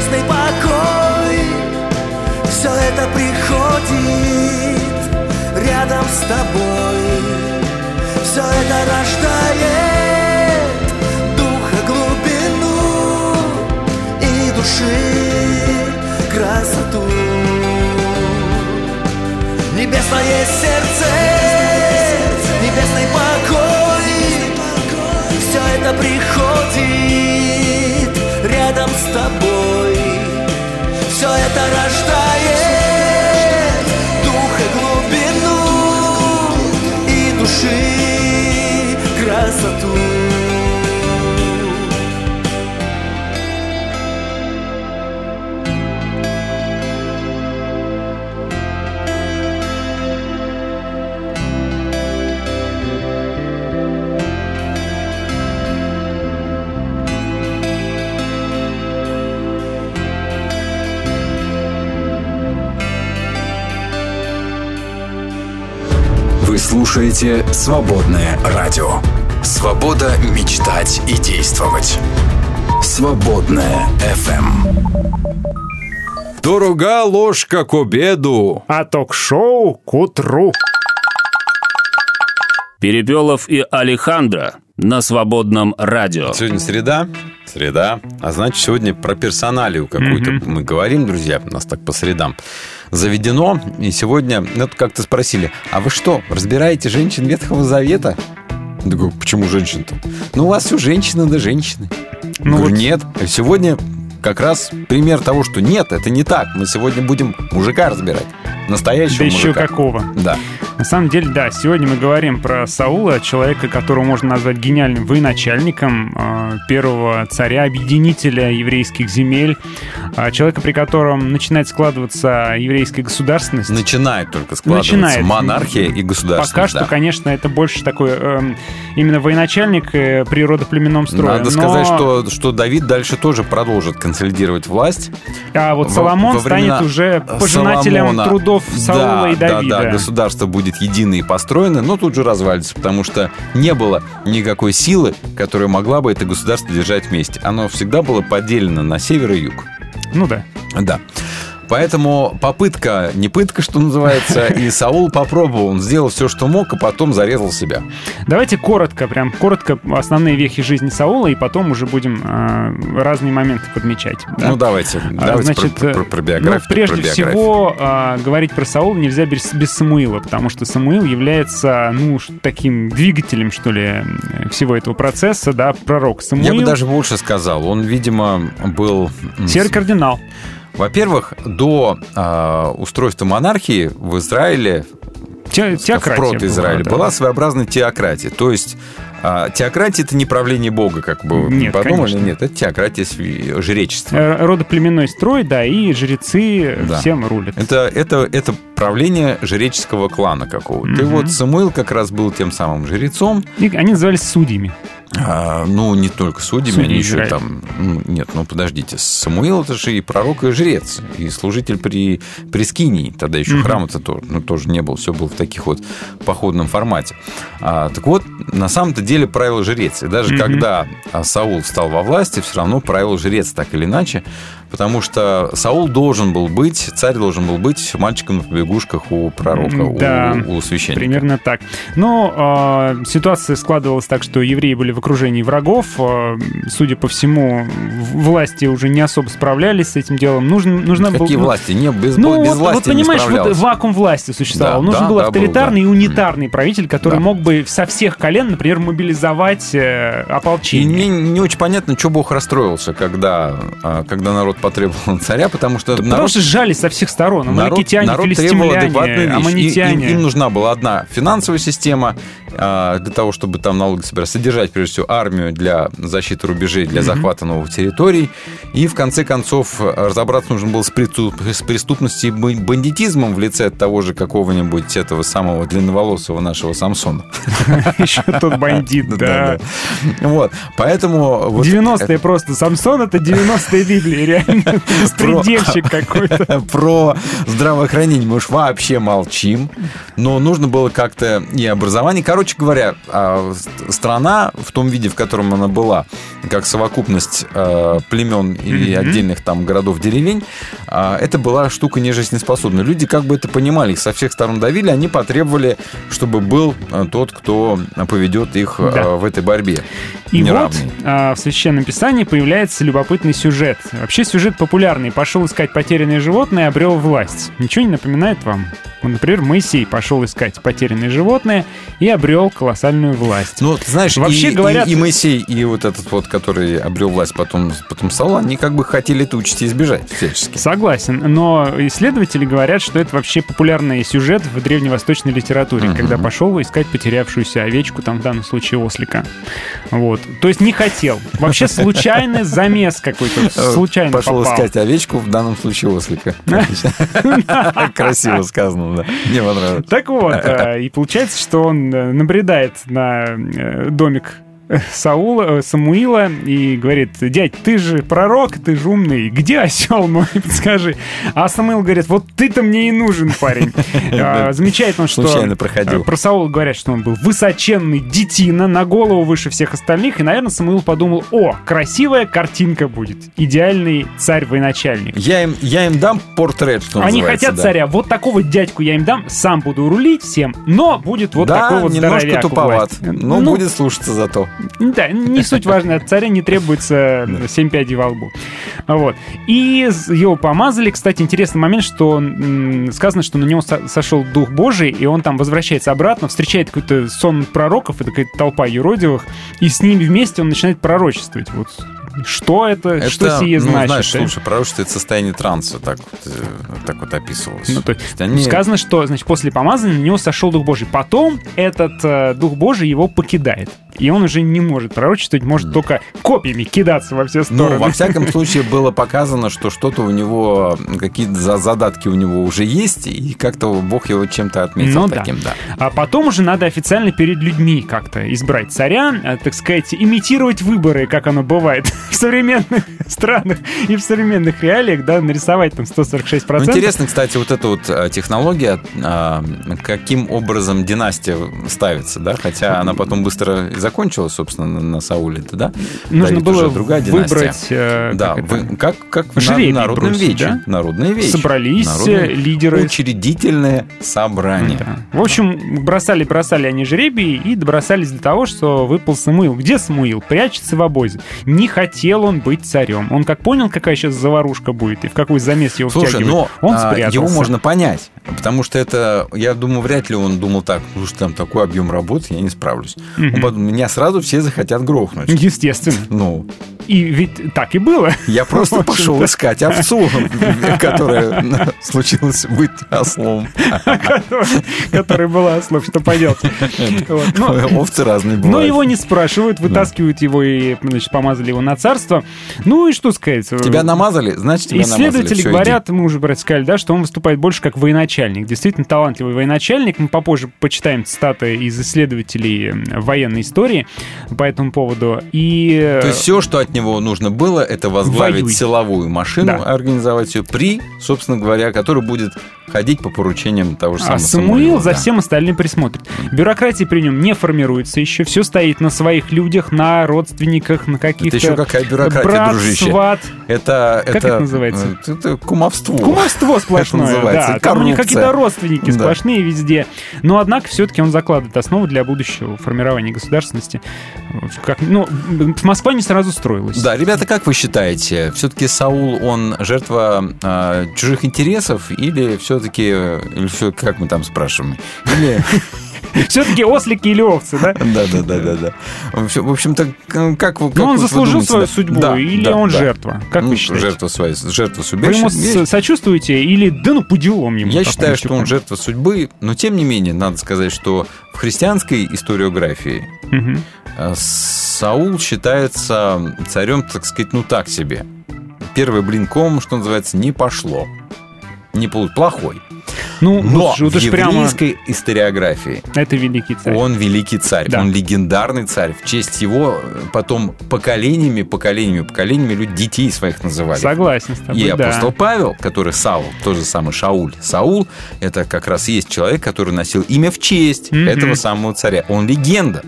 небесный покой. Все это приходит рядом с тобой. Все это рождает духа глубину И души красоту. Небесное сердце, небесный покой. Все это приходит рядом с тобой. Все это рождает духа глубину И души красоту слушаете «Свободное радио». Свобода мечтать и действовать. «Свободное FM. Дорога ложка к обеду. А ток-шоу к утру. Перепелов и Алехандро на свободном радио. Сегодня среда. Среда. А значит, сегодня про персоналию какую-то мы говорим, друзья. У нас так по средам заведено. И сегодня, ну, как-то спросили, а вы что, разбираете женщин Ветхого Завета? Я такой, почему женщин-то? Ну, у вас все женщины да женщины. Ну Говорю, вот- нет. Сегодня как раз пример того, что нет, это не так. Мы сегодня будем мужика разбирать. Настоящего Да еще мужика. какого. Да. На самом деле, да, сегодня мы говорим про Саула, человека, которого можно назвать гениальным военачальником, э, первого царя-объединителя еврейских земель, э, человека, при котором начинает складываться еврейская государственность. Начинает только складываться Начинает. монархия и государственность. Пока что, да. конечно, это больше такой эм, именно военачальник э, природоплеменном строе. Надо Но- сказать, что, что Давид дальше тоже продолжит консолидировать власть. А вот Во- Соломон во времена станет уже пожинателем Соломона. трудов Саула да, и Давида. Да, да, государство будет единое и построено, но тут же развалится, потому что не было никакой силы, которая могла бы это государство держать вместе. Оно всегда было поделено на север и юг. Ну да. Да. Поэтому попытка, не пытка, что называется, и Саул попробовал, он сделал все, что мог, а потом зарезал себя. Давайте коротко, прям коротко основные вехи жизни Саула, и потом уже будем э, разные моменты подмечать. да? Ну, давайте, А, давайте Значит, про, про- э, про биографию. ну, прежде про биографию. всего, а, говорить про Саула нельзя без, без Самуила, потому что Самуил является, ну, таким двигателем, что ли, э, всего этого процесса, да, пророк Самуил. Я бы даже больше сказал, он, видимо, был... Серый кардинал. Во-первых, до а, устройства монархии в Израиле, Те- в теократия прото-Израиле, была, да. была своеобразная теократия. То есть а, теократия – это не правление Бога, как бы вы Нет, подумали. конечно. Нет, это теократия жречества. Э, Родоплеменной строй, да, и жрецы Да. всем рулят. Это, это, это правление жреческого клана какого-то. И Мгм. вот Самуил как раз был тем самым жрецом. И они назывались судьями. А, ну, не только судьями, Судьи они еще Израиля. там... ну, нет, ну подождите. Самуил это же и пророк, и жрец, и служитель при, при Скинии. Тогда еще Мгм. храма-то тоже, ну, тоже не было. Все было в таких вот походном формате. А, так вот, на самом-то деле правил жрец. И даже Мгм. когда а, Саул встал во власти, все равно правил жрец так или иначе. Потому что Саул должен был быть, царь должен был быть мальчиком на побегушках у пророка, у- Да, у, священника. Примерно так. Но э, ситуация складывалась так, что евреи были в окружении врагов. Э, судя по всему, власти уже не особо справлялись с этим делом. Нужно, нужна был- Какие ну, власти? Не, без, Ну, без вот, власти вот понимаешь, не вот вакуум власти существовал. Да, Нужен да, был да, был, авторитарный да. и унитарный правитель, который Да. мог бы со всех колен, например, мобилизовать э, И ополчение. мне не очень понятно, что Бог расстроился, когда, а, когда народ потребовал царя, потому что Потому народ, что сжали со всех сторон. народ, Амаликитяне, народ требовал вещь. И- аммонитяне. Им, им нужна была одна финансовая система а, для того, чтобы там налоги собирать, содержать, прежде всего, армию для защиты рубежей, для захвата новых территорий. И, в конце концов, разобраться нужно было с, преступ- с преступностью и бан- бандитизмом в лице того же какого-нибудь этого самого длинноволосого нашего Самсона. Еще тот бандит, да. Вот. Поэтому... вот 90-е просто. Самсон это 90-е Библии, реально. Предельщик какой-то. Про здравоохранение мы уж вообще молчим. Но нужно было как-то и образование. Короче, говоря, а, страна в том виде, в котором она была, как совокупность э, племен и Мгм. отдельных там городов, деревень, а, это была штука нежизнеспособная. Люди как бы это понимали, их со всех сторон давили, они потребовали, чтобы был э, тот, кто поведет их э, Да. в этой борьбе. И неравной. вот а, в Священном Писании появляется любопытный сюжет. Вообще сюжет популярный. Пошел искать потерянное животное и обрел власть. Ничего не напоминает вам? Например, Моисей пошел искать потерянное животное и обрел колоссальную власть. Ну, ты знаешь, Вообще и- говорят- и, Моисей, и вот этот вот, который обрел власть потом, потом Саул, они как бы хотели это учить избежать всячески. Согласен, но исследователи говорят, что это вообще популярный сюжет в древневосточной литературе, Мгм. когда пошел искать потерявшуюся овечку, там в данном случае ослика. Вот. То есть не хотел. Вообще случайный замес какой-то, случайно Пошел попал. искать овечку, в данном случае ослика. Красиво сказано, да. Мне понравилось. Так вот, э, и получается, что он э, набредает на э, домик э, Саула, э, Самуила и говорит, дядь, ты же пророк, ты же умный, где осел мой, подскажи. А Самуил говорит, вот ты-то мне и нужен, парень. А, Замечает он, что э, про Саула говорят, что он был высоченный детина, на голову выше всех остальных, и, наверное, Самуил подумал, о, красивая картинка будет, идеальный царь-военачальник. Я им, я им дам портрет, что Они хотят да. царя. Вот такого дядьку я им дам, сам буду рулить всем, но будет вот да, такой вот немножко здоровяк у туповат, власти. но Ну, будет слушаться зато. Да, не суть важно, от царя не требуется семь пядей во лбу. Вот. И его помазали. Кстати, интересный момент, что сказано, что на него со- сошел Дух Божий, и он там возвращается обратно, встречает какой-то сон пророков, это какая-то толпа юродивых, и с ними вместе он начинает пророчествовать. Вот что это, Это, что сие ну, значит? знаешь, слушай, пророчество — это состояние транса, так вот, э, так вот описывалось. Ну, то есть они- Сказано, что значит, после помазания на него сошел Дух Божий. Потом этот э, Дух Божий его покидает. И он уже не может пророчествовать, может только копьями кидаться во все стороны. Ну, во всяком случае, было показано, что что-то у него, какие-то за- задатки у него уже есть, и как-то Бог его чем-то отметил Ну да. таким, да. А потом уже надо официально перед людьми как-то избрать царя, э, так сказать, имитировать выборы, как оно бывает в современных странах и в современных реалиях, да, нарисовать там 146%. Ну, интересно, кстати, вот эта вот а, технология, а, каким образом династия ставится, да, хотя она потом быстро и закончилась, собственно, на, на Сауле, да? Нужно Давид было другая выбрать... э, Да, как вы- как, как в Жребий на- народном бросить, вече. да? Народная вещь. Собрались э, лидеры Учредительное собрание. Да. В общем, бросали-бросали они жребий и добросались до того, что выпал Самуил. Где Самуил? Прячется в обозе. Не хотел он быть царем. Он как понял, какая сейчас заварушка будет и в какой замес его Слушай, втягивают, но он а, спрятался. его можно понять, потому что это, я думаю, вряд ли он думал так, потому что там такой объем работы, я не справлюсь. Он подумал, меня сразу все захотят грохнуть. Естественно. Ну, И ведь так и было. я просто пошел искать овцу, которая случилась быть ослом. Которая была ослов, что поделать. Вот. Ну, Овцы разные Но бывают. его не спрашивают, вытаскивают его и, значит, помазали его на царство. Ну и что сказать? Тебя намазали, значит, тебя. Исследователи говорят, мы уже, сказали, да, что он выступает больше как военачальник. Действительно талантливый военачальник. Мы попозже почитаем цитаты из исследователей военной истории по этому поводу. И... э. То есть все, что от него нужно было, это возглавить Воюй. силовую машину, Да. организовать ее при, собственно говоря, который будет ходить по поручениям того же самого А Самуил Самуила, за да. всем остальным присмотрит. Бюрократия при нем не формируется еще. Все стоит на своих людях, на родственниках, на каких-то... Это еще какая бюрократия, брат, дружище. сват. Это, Как это называется? э, Это кумовство. Кумовство сплошное, Это называется, да. Там у них коррупция. какие-то родственники Да. сплошные везде. Но, однако, все-таки он закладывает основу для будущего формирования государственности. Как, ну, Москва не сразу строилась. Да, ребята, как вы считаете, все-таки Саул, он жертва э, чужих интересов или все-таки, или все, как мы там спрашиваем? Или... Все-таки ослики или овцы, да? Да, да, да, да, да. В общем-то, как вы... Но он вот вы заслужил свою судьбу, или он жертва? Как Ну, вы считаете? Жертва своей, жертва судьбы. Вы ему сочувствуете или да ну по делам ему? Я считаю, что он жертва судьбы, но тем не менее, надо сказать, что в христианской историографии э, Саул считается царем, так сказать, ну так себе. Первый блинком, что называется, не пошло. Не полу- плохой. Ну, Но вот, вот в уж прямо еврейской историографии это великий царь. он великий царь, Да. он легендарный царь. В честь его э, потом поколениями, поколениями, поколениями люди детей своих называли. Согласен с тобой, И да. апостол Павел, который Саул, тот же самый Шауль. Саул – это как раз и есть человек, который носил имя в честь Мгм. этого самого царя. Он легенда.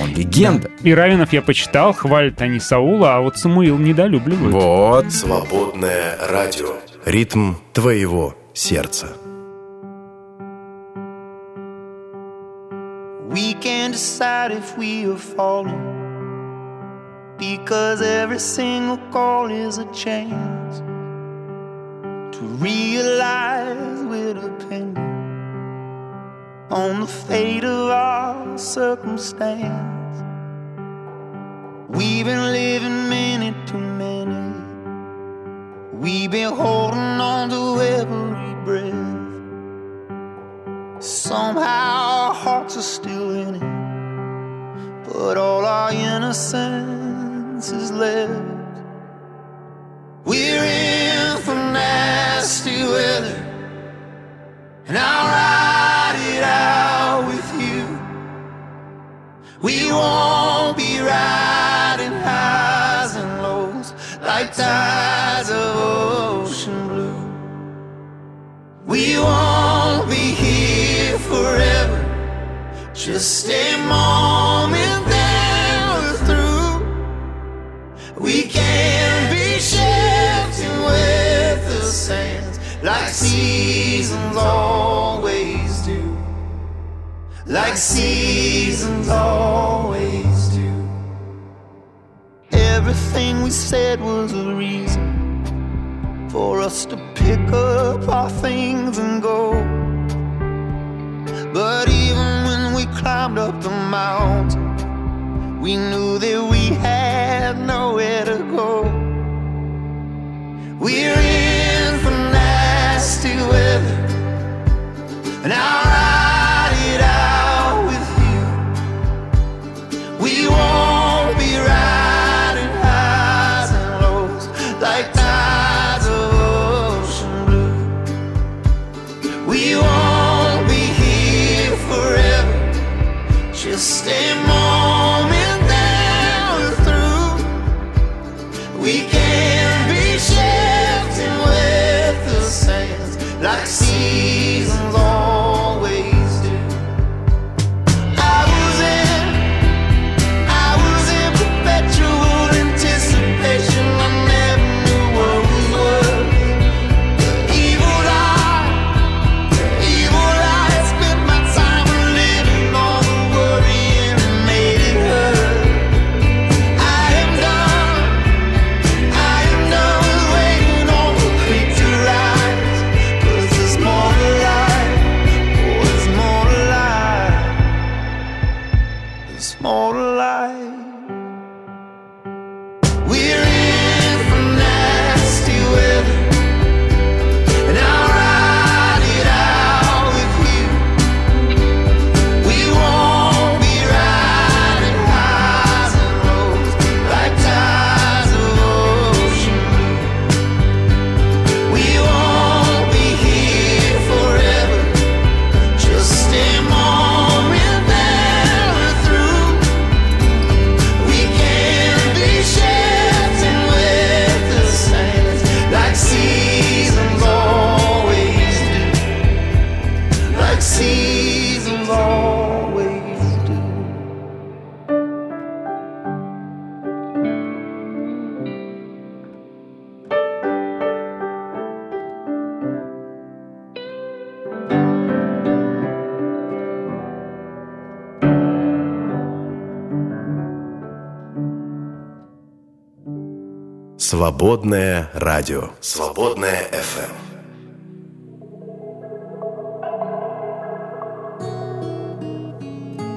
Он легенда. И Равинов я почитал, хвалят они Саула, а вот Самуил недолюбливают. Вот. Свободное радио. Ритм твоего сердца. Decide if we are falling because every single call is a chance to realize we're dependent on the fate of our circumstance. We've been living minute to minute. We've been holding on to every breath. Somehow our hearts are still in it, but all our innocence is left. We're in for nasty weather, and I'll ride it out with you. We won't be riding highs and lows like tides of ocean blue. We won't be here forever. Just a moment, seasons always do. Like seasons always do. Everything we said was a reason for us to pick up our things and go. But even when we climbed up the mountain, we knew that we had nowhere to go. We're in nasty weather, and I'll ride Свободное радио. Свободное FM.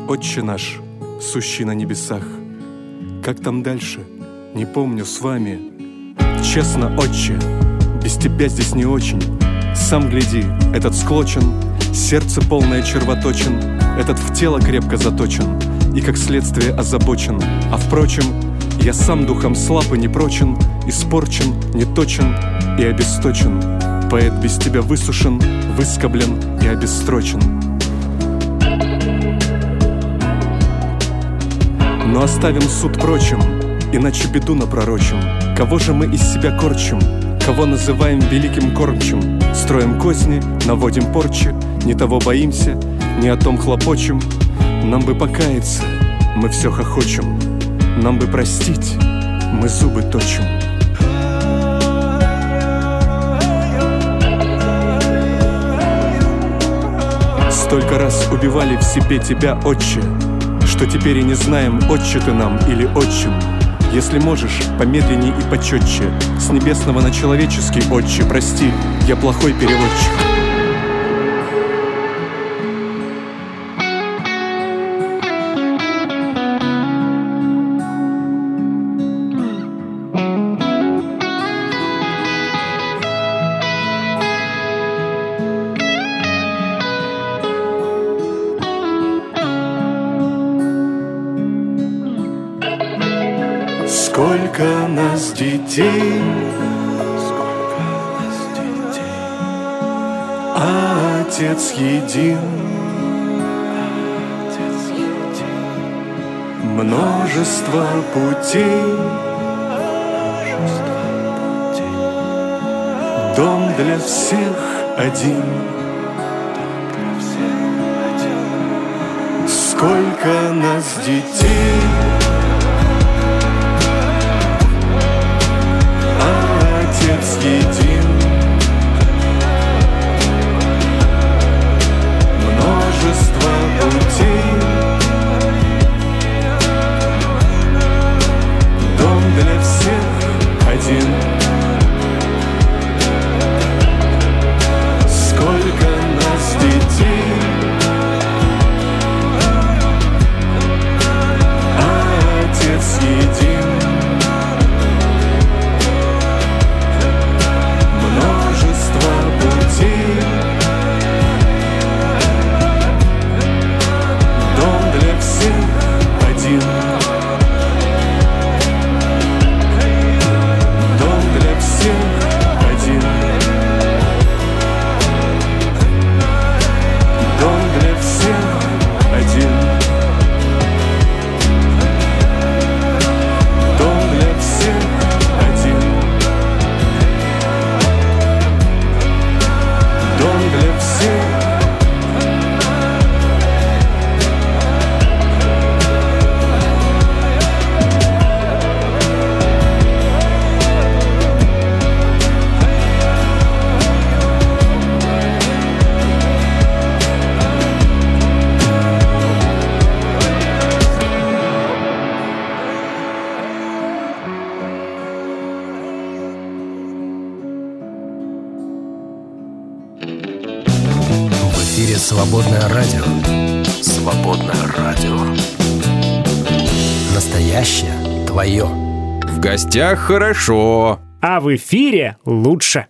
Отче наш, сущий на небесах, как там дальше, не помню с вами. Честно, отче, без тебя здесь не очень. Сам гляди, этот склочен, сердце полное червоточин, этот в тело крепко заточен и как следствие озабочен. А впрочем, я сам духом слаб и непрочен, испорчен, неточен и обесточен. Поэт без тебя высушен, выскоблен и обестрочен. Но оставим суд прочим, иначе беду напророчим. Кого же мы из себя корчим? Кого называем великим кормчим? Строим козни, наводим порчи, не того боимся, не о том хлопочем. Нам бы покаяться, мы все хохочем. Нам бы простить, мы зубы точим. Столько раз убивали в себе тебя, отче, Что теперь и не знаем, отче ты нам или отчим. Если можешь, помедленней и почетче, С небесного на человеческий, отче, прости, я плохой переводчик. Нас детей, а Отец един. Множество путей, дом для всех один. Сколько нас детей, В гостях хорошо. А в эфире лучше.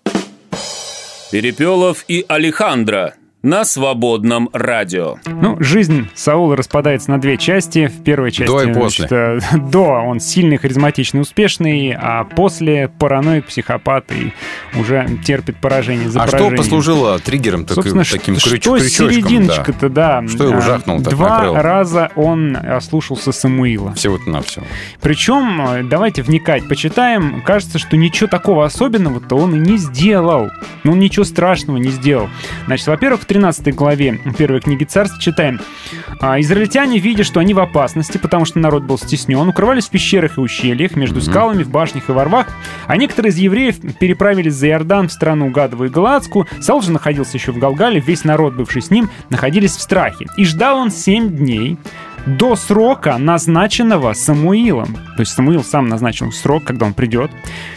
Перепелов и Алехандро на свободном радио. Ну, жизнь Саула распадается на две части. В первой части... До и после. значит, э, до он сильный, харизматичный, успешный, а после параноик, психопат и уже терпит поражение за А что поражением. послужило триггером так- Собственно, таким что, крюч- что крючочком? серединочка-то, да. Что его А, жахнуло так Два накрыло? раза он ослушался Самуила. Всего-то на все. Причем, э, давайте вникать, почитаем. Кажется, что ничего такого особенного-то он и не сделал. Ну, он ничего страшного не сделал. Значит, во-первых, 13 главе первой книги царств читаем. «А, Израильтяне, видя, что они в опасности, потому что народ был стеснен, укрывались в пещерах и ущельях, между скалами, в башнях и во рвах, а некоторые из евреев переправились за Иордан в страну Гадовую и Галатскую. Саул же находился еще в Галгале, весь народ, бывший с ним, находились в страхе. И ждал он семь дней, до срока, назначенного Самуилом. То есть Самуил сам назначил срок, когда он придет.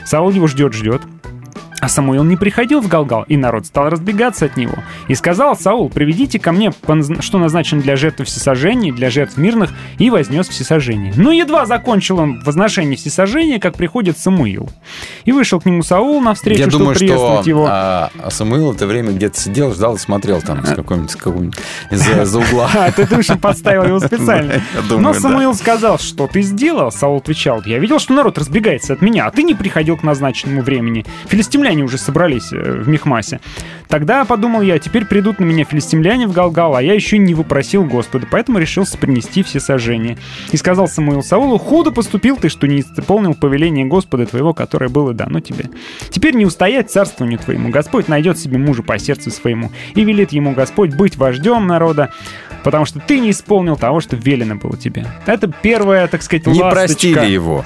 Саул его ждет, ждет. А Самуил не приходил в Галгал, и народ стал разбегаться от него. И сказал Саул, приведите ко мне, что назначено для жертв всесожжений, для жертв мирных, и вознес всесожжение. Но едва закончил он возношение всесожжения, как приходит Самуил. И вышел к нему Саул навстречу, Я чтобы думаю, что приветствовать его. а, а Самуил это время где-то сидел, ждал и смотрел там с с какого-нибудь из-за из-за угла. А, ты думаешь, он подставил его специально? Но. Самуил сказал, что ты сделал? Саул отвечал, я видел, что народ разбегается от меня, а ты не приходил к назначенному времени. Филистимляне филистимляне уже собрались э, в Мехмасе. Тогда, подумал я, теперь придут на меня филистимляне в Галгал, а я еще не выпросил Господа, поэтому решился принести все сожжения. И сказал Самуил Саулу, худо поступил ты, что не исполнил повеление Господа твоего, которое было дано тебе. Теперь не устоять царствованию твоему. Господь найдет себе мужа по сердцу своему, и велит ему Господь быть вождем народа, потому что ты не исполнил того, что велено было тебе. Это первая, так сказать, Не ласточка. простили его.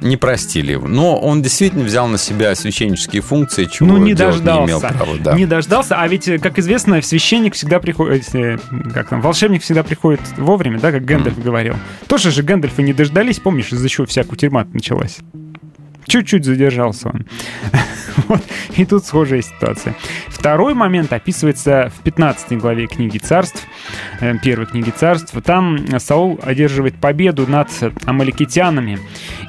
Не простили его. Но он действительно взял на себя священнические функции, чего Ну, не дождался. не имел права. Да. Не дождался. А ведь, как известно, священник всегда приходит... Как там? Волшебник всегда приходит вовремя, да, как Гэндальф говорил. Тоже же Гэндальфа не дождались, помнишь, из-за чего вся кутерьма началась? Чуть-чуть задержался он. Вот. И тут схожая ситуация. Второй момент описывается в 15 главе книги царств, э, первой книги царств. Там Саул одерживает победу над амаликитянами.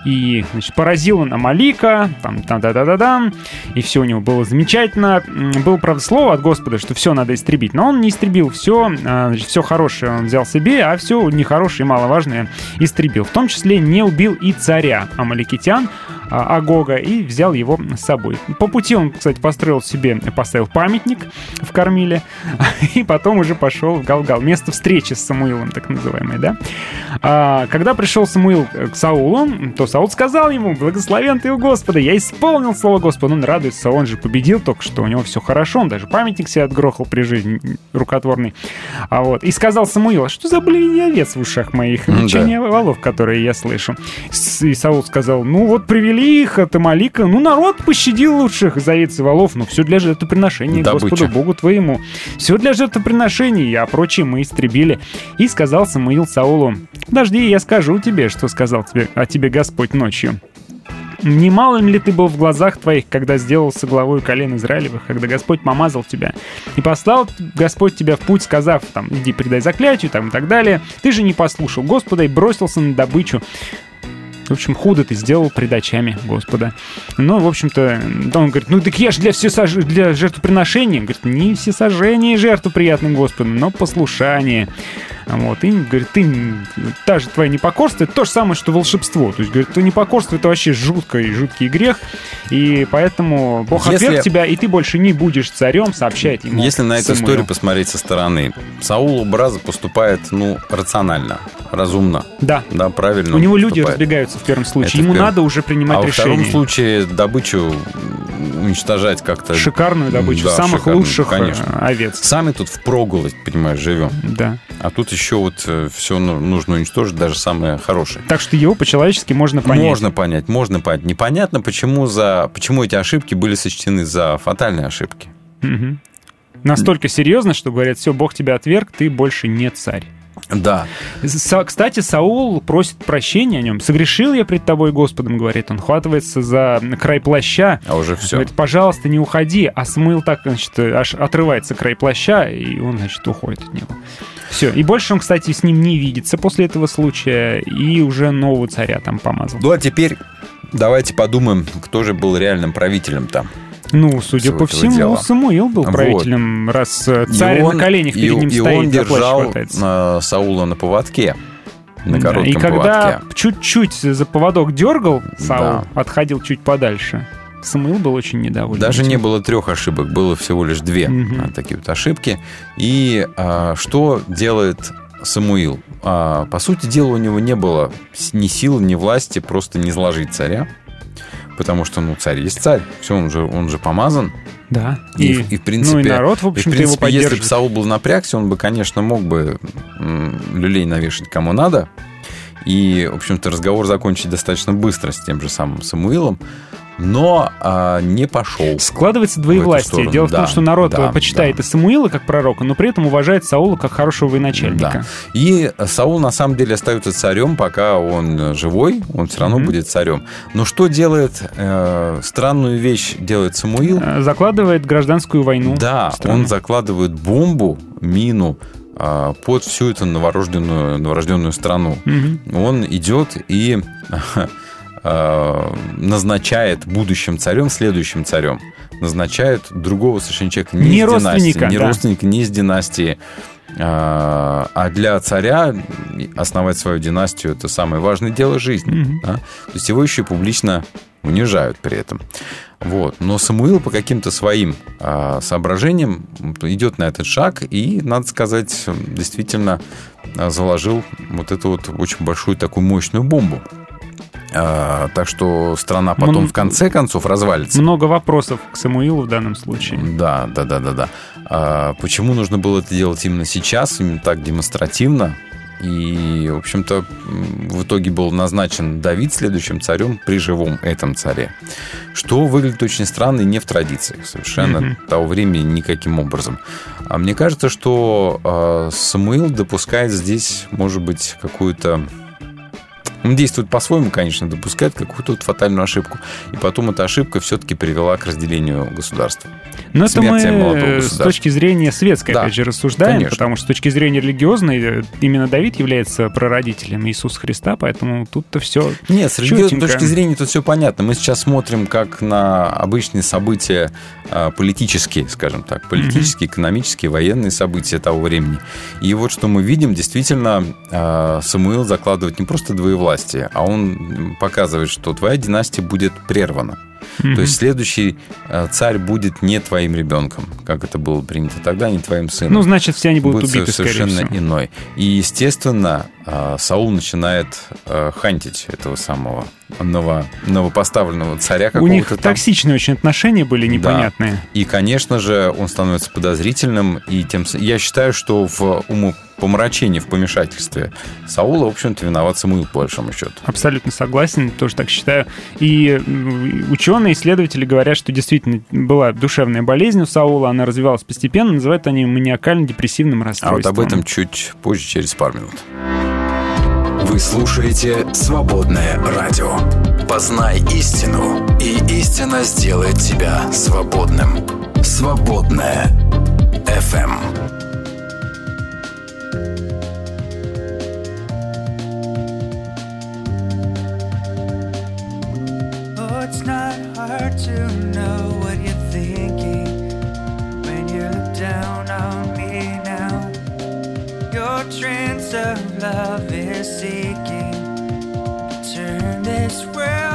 И, значит, поразил он Амалика, там, там, да, да, да, да, и все у него было замечательно. Было, правда, слово от Господа, что все надо истребить, но он не истребил все, все хорошее он взял себе, а все нехорошее и маловажное истребил. В том числе не убил и царя амаликитян, Агога и взял его с собой. По пути он, кстати, построил себе, поставил памятник в Кормиле, и потом уже пошел в Галгал. Место встречи с Самуилом, так называемое, да? А, когда пришел Самуил к Саулу, то Саул сказал ему, благословен ты у Господа, я исполнил слово Господа. Он радуется, он же победил только что, у него все хорошо, он даже памятник себе отгрохал при жизни рукотворный. А вот, и сказал Самуил, «А что за блин овец в ушах моих, М, да. волов, которые я слышу. И Саул сказал, ну вот привели их от Амалика, ну народ пощадил лучших из овец и волов, ну все для жертвоприношения Добыча. Господу Богу твоему. Все для жертвоприношений, а прочее мы истребили. И сказал Самуил Саулу, подожди, я скажу тебе, что сказал тебе, о тебе Господь ночью. Немалым ли ты был в глазах твоих, когда сделался главой колен Израилевых, когда Господь помазал тебя? И послал Господь тебя в путь, сказав, там, иди предай заклятию, там, и так далее. Ты же не послушал Господа и бросился на добычу. В общем, худо ты сделал пред очами Господа. Ну, в общем-то, да, он говорит, ну так я же для, всесож... для жертвоприношения. Говорит, не всесожжение и жертву приятным Господу, но послушание. Вот, и говорит, ты, та же твоя непокорство, это то же самое, что волшебство. То есть, говорит, то непокорство это вообще жуткий, жуткий грех, и поэтому Бог Если- отверг тебя, и ты больше не будешь царем, сообщает ему. Если на эту историю посмотреть со стороны, Саул Браза поступает, ну, рационально, разумно. Да. Да, правильно. У него люди поступает. разбегаются в первом случае. Это Ему первом. надо уже принимать А во решение. втором случае добычу уничтожать как-то... Шикарную добычу, Да, самых шикарную, лучших э, конечно. овец. Сами тут в проголодь, понимаешь, живем. Да. А тут еще вот все нужно уничтожить, даже самое хорошее. Так что его по-человечески можно понять. Можно понять, можно понять. Непонятно, почему, за, почему эти ошибки были сочтены за фатальные ошибки. Мгм. Настолько серьезно, что говорят, все, Бог тебя отверг, ты больше не царь. Да. Кстати, Саул просит прощения о нем. «Согрешил я пред тобой, Господом», говорит. Он хватывается за край плаща. А уже все. Говорит, пожалуйста, не уходи. А Самуил так, значит, аж отрывается край плаща, и он, значит, уходит от него. Все. И больше он, кстати, с ним не видится после этого случая, и уже нового царя там помазал. Ну, а теперь давайте подумаем, кто же был реальным правителем там. Ну, судя по всему, дела. Самуил был Вот. правителем, раз э, И царь он- на коленях и- перед ним и стоит, он за плащ держал хватается. э, Саула на поводке. На Да, коротком И когда чуть-чуть за поводок дергал, Саул Да. отходил чуть подальше. Самуил был очень недоволен. Даже не было трех ошибок, было всего лишь две а, такие вот ошибки. И а, что делает Самуил? А, по сути дела, у него не было ни сил, ни власти просто не сложить царя. Потому что, ну, царь есть царь. Все, он же, он же помазан. Да. И, и, в принципе, ну и народ, в и, в общем-то, его принципе, если бы. Саул был напрягся, он бы, конечно, мог бы люлей навешать кому надо. И, в общем-то, разговор закончить достаточно быстро с тем же самым Самуилом. Но а, не пошел. Складывается двоевластие. Дело в том, Да, что народ да, э, почитает да. и Самуила как пророка, но при этом уважает Саула как хорошего военачальника. Да. И Саул на самом деле остается царем, пока он живой, он все равно Мгм. будет царем. Но что делает э, странную вещь делает Самуил? Э, Закладывает гражданскую войну. Да, он закладывает бомбу, мину а, под всю эту новорожденную, новорожденную страну. Мгм. Он идет и назначает будущим царем, следующим царем, назначает другого совершенно человека не, Не из династии, родственника, не да. родственника, не из династии. А а для царя основать свою династию это самое важное дело жизни. Мгм. да. То есть его еще и публично унижают при этом. Вот. Но Самуил по каким-то своим а, соображениям идет на этот шаг и, надо сказать, действительно заложил вот эту вот очень большую такую мощную бомбу. А, так что страна потом Мн- в конце концов развалится. Много вопросов к Самуилу в данном случае. Да, да, да, да, да. А почему нужно было это делать именно сейчас, именно так демонстративно? И, в общем-то, в итоге был назначен Давид следующим царем при живом этом царе. Что выглядит очень странно и не в традициях совершенно Мгм. того времени никаким образом. А мне кажется, что э, Самуил допускает здесь, может быть, какую-то он действует по-своему, конечно, допускает какую-то вот фатальную ошибку. И потом эта ошибка все-таки привела к разделению государства. Но это мы с государства. точки зрения светской, Да, опять же, рассуждаем, конечно. потому что с точки зрения религиозной э, именно Давид является прародителем Иисуса Христа, поэтому тут-то все Нет, с религиозной точки зрения тут все понятно. Мы сейчас смотрим как на обычные события а, политические, скажем так, политические, экономические, военные события того времени. И вот что мы видим, действительно, а, Самуил закладывает не просто двоевластие, а он показывает, что твоя династия будет прервана. То есть следующий а, царь будет не твоим ребенком, как это было принято тогда, не твоим сыном. Ну, значит, все они будут будет убиты, совершенно всего. иной. И, естественно, а, Саул начинает а, хантить этого самого ново, новопоставленного царя У них там. токсичные очень отношения были Да. непонятные. И, конечно же, он становится подозрительным. И тем, я считаю, что в умопомрачении, в помешательстве Саула, в общем-то, виноват Самуил, по большому счету. Абсолютно согласен, тоже так считаю. И ученые, исследователи говорят, что действительно была душевная болезнь у Саула, она развивалась постепенно, называют они маниакально-депрессивным А расстройством. вот об этом чуть позже, через пару минут. Вы слушаете «Свободное радио». Познай истину, и истина сделает тебя свободным. «Свободное FM. Oh, not hard to know what Your trance of love is seeking. Turn this world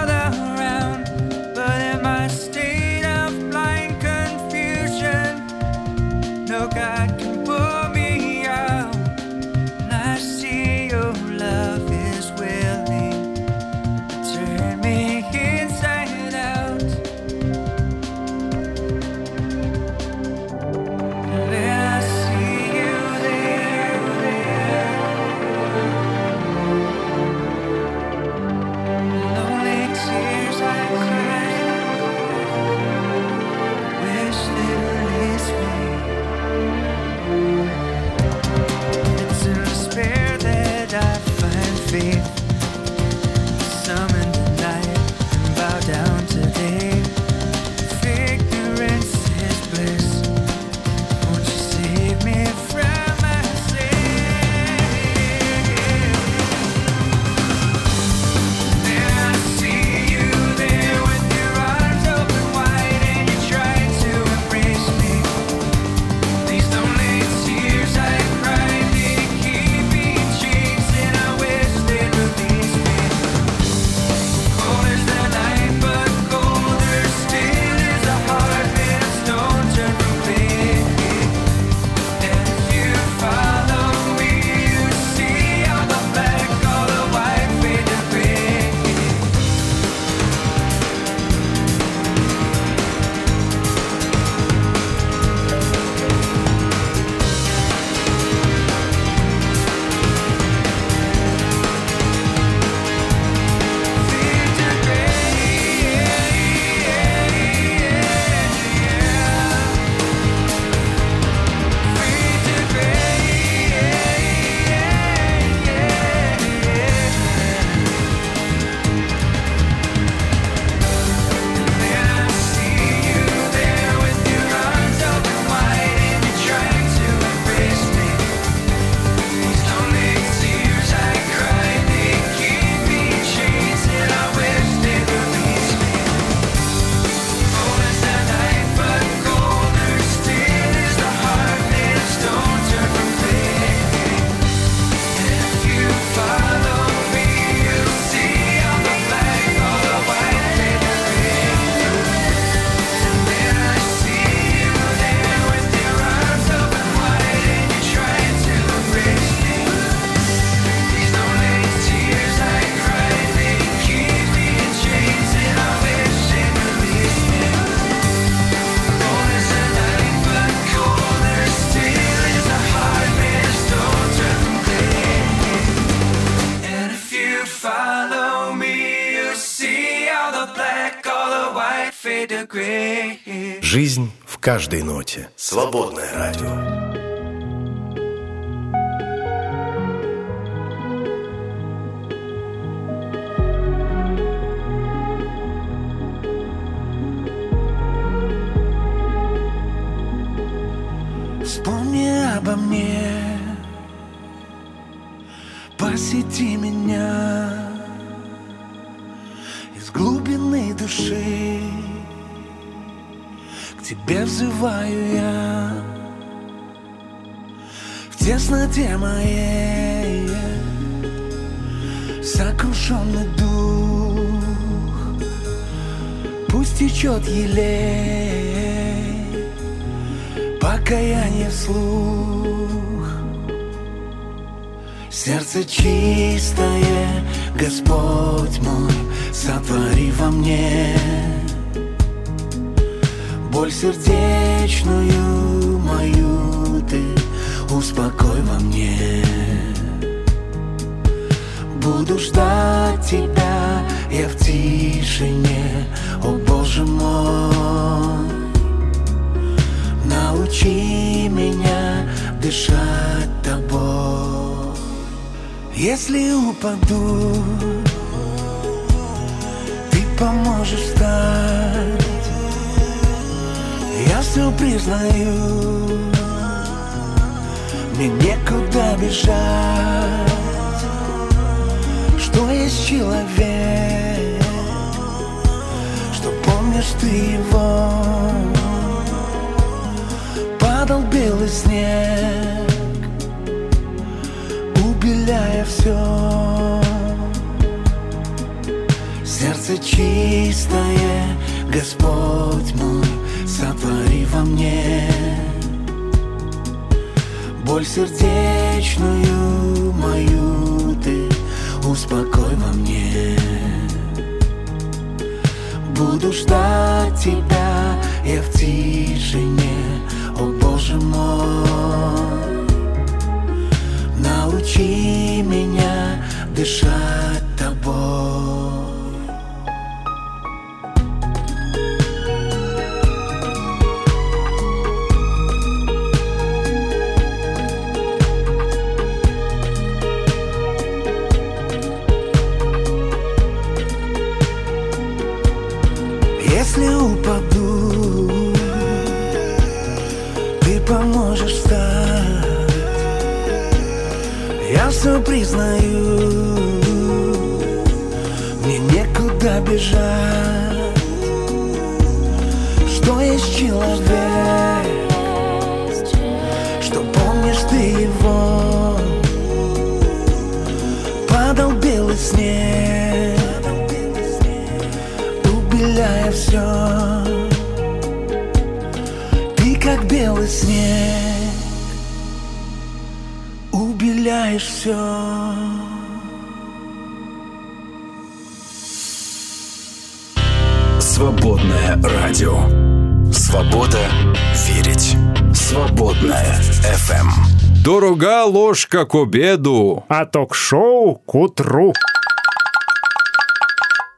каждой ноте. Свободное радио. Ты поможешь встать Я все признаю. Мне некуда бежать. Что есть человек Что помнишь ты его? Падал белый снег, убеляя все. Сердце чистое, Господь мой, сотвори во мне боль сердечную мою ты успокой во мне. Буду ждать тебя, я в тишине, о Боже мой, научи меня дышать Ложка к обеду. А ток-шоу к утру.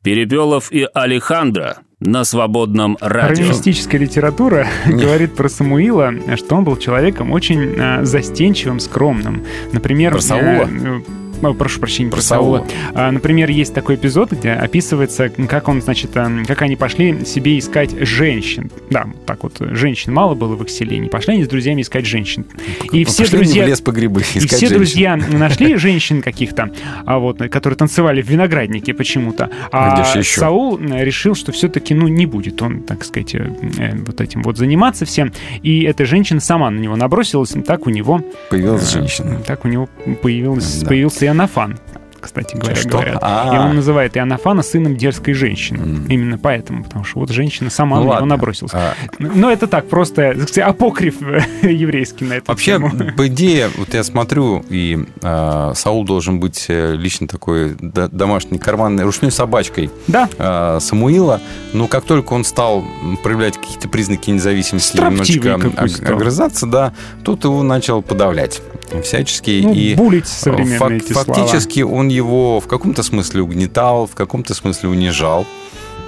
Перепелов и Алехандро на свободном радио. Романистическая литература говорит про Самуила, что он был человеком очень э, застенчивым, скромным. Например, Про Саула? э, э, Прошу прощения, про, Про Саула. Саула. А, Например, есть такой эпизод, где описывается, как он, значит, э, как они пошли себе искать женщин. Да, так вот, женщин мало было в их селении. Пошли они с друзьями искать женщин. И все Пошли они друзья... в лес по грибы И искать все женщин. друзья нашли женщин каких-то, а вот, которые танцевали в винограднике почему-то. А А? Саул решил, что все-таки, ну, не будет он, так сказать, э, э, вот этим вот заниматься всем. И эта женщина сама на него набросилась, и так у него... Появилась э, женщина. Так у него появился, Да. появился Иоаннафан. Кстати говоря, Что? говорят. А. И он называет Иоаннафана сыном дерзкой женщины. Именно поэтому, потому что вот женщина сама Ну на него набросилась. А, Но это так, просто сказать, апокриф э, еврейский на эту Вообще, тему. по идее, вот я смотрю, и а, Саул должен быть э, лично такой домашней карманной ручной собачкой Да, а, Самуила, но как только он стал проявлять какие-то признаки независимости, Строптивый немножечко огрызаться, да, тут его начал подавлять всячески. ну, и булить современные фак- эти слова. фактически он его в каком-то смысле угнетал, в каком-то смысле унижал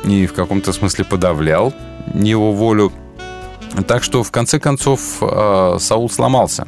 и в каком-то смысле подавлял. его волю. Так что, в конце концов, э, Саул сломался.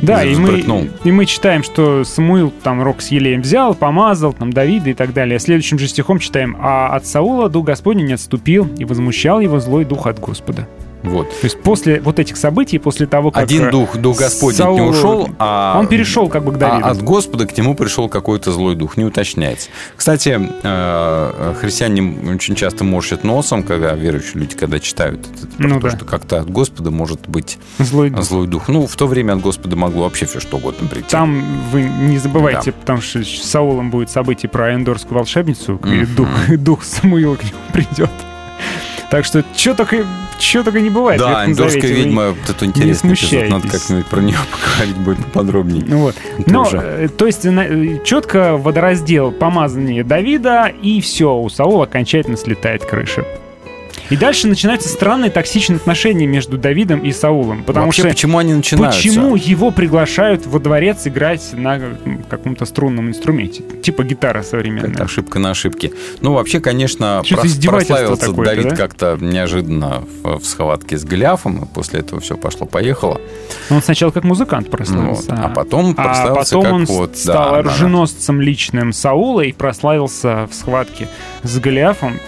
Да, и мы, и мы читаем, что Самуил там рог с елеем взял, помазал, там Давида и так далее. Следующим же стихом читаем, а от Саула дух Господень не отступил, и возмущал его злой дух от Господа. Вот. То есть после вот этих событий, после того, как... Один э, дух, дух Господень не Саул- ушел, а... Он перешел как бы к А Давиду. от Господа к нему пришел какой-то злой дух, не уточняется. Кстати, э, христиане очень часто морщат носом, когда верующие люди, когда читают это, Ну потому да. что как-то от Господа может быть Злой дух. злой дух. Ну, в то время от Господа могло вообще все что угодно прийти. Там вы не забывайте, потому что с Саулом будет событие про эндорскую волшебницу, и Мгм. дух, дух Самуила к нему придет. Так что что только, что только не бывает. да. Вы- ведьма, это интересный эпизод, надо как-нибудь про нее поговорить будет подробнее. Ну Вот. Но, э, то есть, четко водораздел помазание Давида, и все, у Саула окончательно слетает крыша. И дальше начинаются странные токсичные отношения между Давидом и Саулом. Потому Вообще, что почему они начинаются? Почему его приглашают во дворец играть на каком-то струнном инструменте? Типа гитара современная. Это ошибка на ошибке. Ну, вообще, конечно, прос- прославился Давид да? как-то неожиданно в, в схватке с Голиафом, и после этого все пошло-поехало. Он сначала как музыкант прославился. Вот. А потом А прославился потом как он вот... стал да, да, да. оруженосцем личным Саула и прославился в схватке с Голиафом.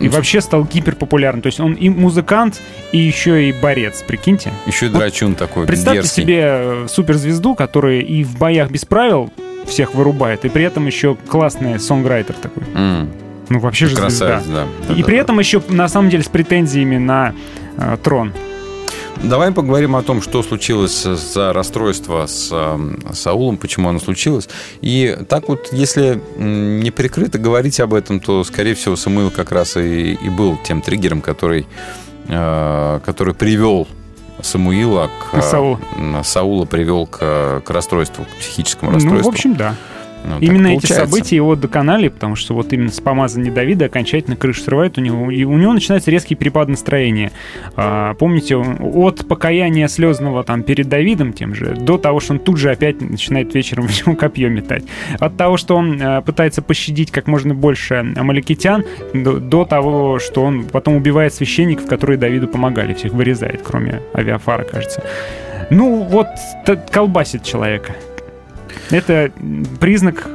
И вообще стал гиперпопулярным. То есть он и музыкант, и еще и борец, прикиньте. Еще и драчун такой Представьте дерзкий. себе э, суперзвезду, которая и в боях без правил всех вырубает, и при этом еще классный сонграйтер такой. М, Ну, вообще же Красавец, звезда. да. И при этом еще, на самом деле, с претензиями на э, трон. Давай поговорим о том, что случилось за расстройство с э, Саулом, почему оно случилось. И так вот, если не прикрыто говорить об этом, то, скорее всего, Самуил как раз и, и был тем триггером, который, э, который привел Самуила к... Саула. м, Саула привел к, к расстройству, к психическому Ну, расстройству. в общем, да. Ну, Именно эти события его доконали, потому что вот именно с помазания Давида окончательно крышу срывает у него, и у него начинается резкий перепад настроения. А, помните, от покаяния слезного там перед Давидом тем же, до того, что он тут же опять начинает вечером в него копье метать. От того, что он а, пытается пощадить как можно больше амаликитян, до, до того, что он потом убивает священников, которые Давиду помогали, всех вырезает, кроме авиафара, кажется. Ну, вот колбасит человека. Это признак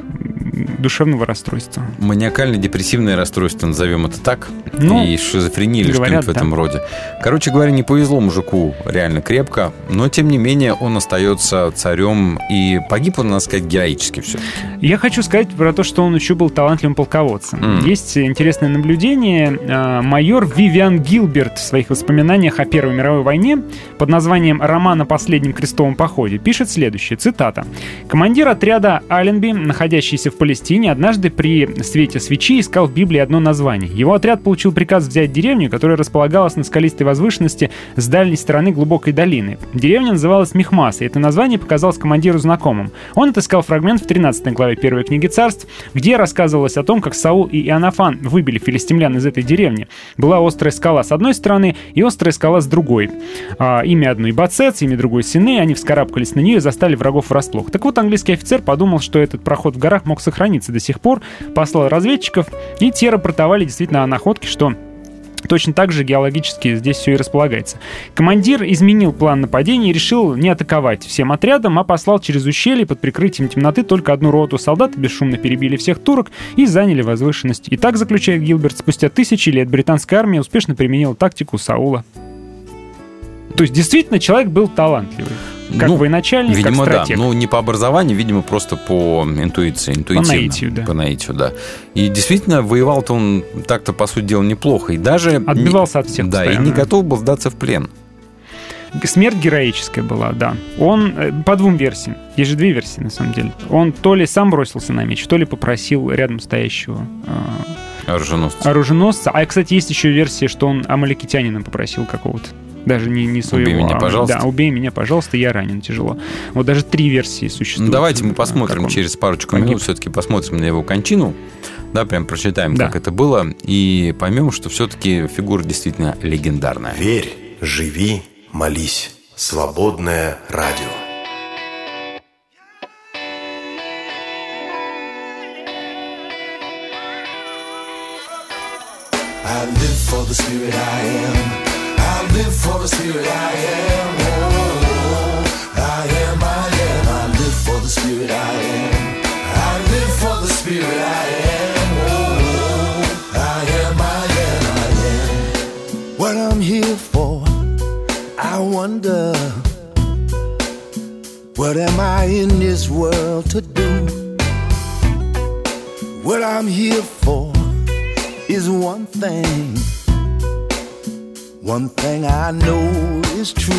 душевного расстройства. Маниакально-депрессивное расстройство, назовем это так. Ну, и шизофрения или что-нибудь в этом роде. Короче говоря, не повезло мужику реально крепко, но тем не менее он остается царем, и погиб он, надо сказать, героически все. Я хочу сказать про то, что он еще был талантливым полководцем. М. Есть интересное наблюдение. А, Майор Вивиан Гилберт в своих воспоминаниях о Первой мировой войне под названием «Роман о последнем крестовом походе» пишет следующее, цитата. «Командир отряда Аленби, находящийся в Палестине, однажды при свете свечи искал в Библии одно название. Его отряд получил приказ взять деревню, которая располагалась на скалистой возвышенности с дальней стороны глубокой долины. Деревня называлась Мехмас, и это название показалось командиру знакомым. Он отыскал фрагмент в 13 главе первой книги царств, где рассказывалось о том, как Саул и Иоаннафан выбили филистимлян из этой деревни. Была острая скала с одной стороны и острая скала с другой. А, имя одной Бацец, имя другой Сины, они вскарабкались на нее и застали врагов врасплох. Так вот, английский офицер подумал, что этот проход в горах мог сохраниться до сих пор, послал разведчиков, и те рапортовали действительно о находке, что Точно так же геологически здесь все и располагается. Командир изменил план нападения и решил не атаковать всем отрядом, а послал через ущелье под прикрытием темноты только одну роту солдат, бесшумно перебили всех турок и заняли возвышенность. И так, заключает Гилберт, спустя тысячи лет британская армия успешно применила тактику Саула. То есть действительно человек был талантливый. Как Ну, военачальник, Видимо, как да. стратег. Ну, не по образованию, видимо, просто по интуиции. Интуитивно. наитию, да. По наитию, да. И действительно, воевал-то он так-то, по сути дела, неплохо. И даже... Отбивался от всех Да, и постоянно. не готов был сдаться в плен. Смерть героическая была, да. Он э, по двум версиям. Есть же две версии, на самом деле. Он то ли сам бросился на меч, то ли попросил рядом стоящего э, Оруженосцы. оруженосца. А, кстати, есть еще версия, что он амаликитянина попросил какого-то. Даже не, не своего. меня, а, пожалуйста. Да, убей меня, пожалуйста, я ранен тяжело. Вот даже три версии существуют. Ну, давайте мы посмотрим через парочку погиб. минут, все-таки посмотрим на его кончину. Да, прям прочитаем, Да. как это было, и поймем, что все-таки фигура действительно легендарная. Верь, живи, молись. Свободное радио. I live for the spirit I am. Live for the spirit I am. Oh, I am, I am. I live for the spirit I am. I live for the spirit I am. Oh, I am, I am, I am. What I'm here for, I wonder. What am I in this world to do? What I'm here for is one thing. One thing I know is true.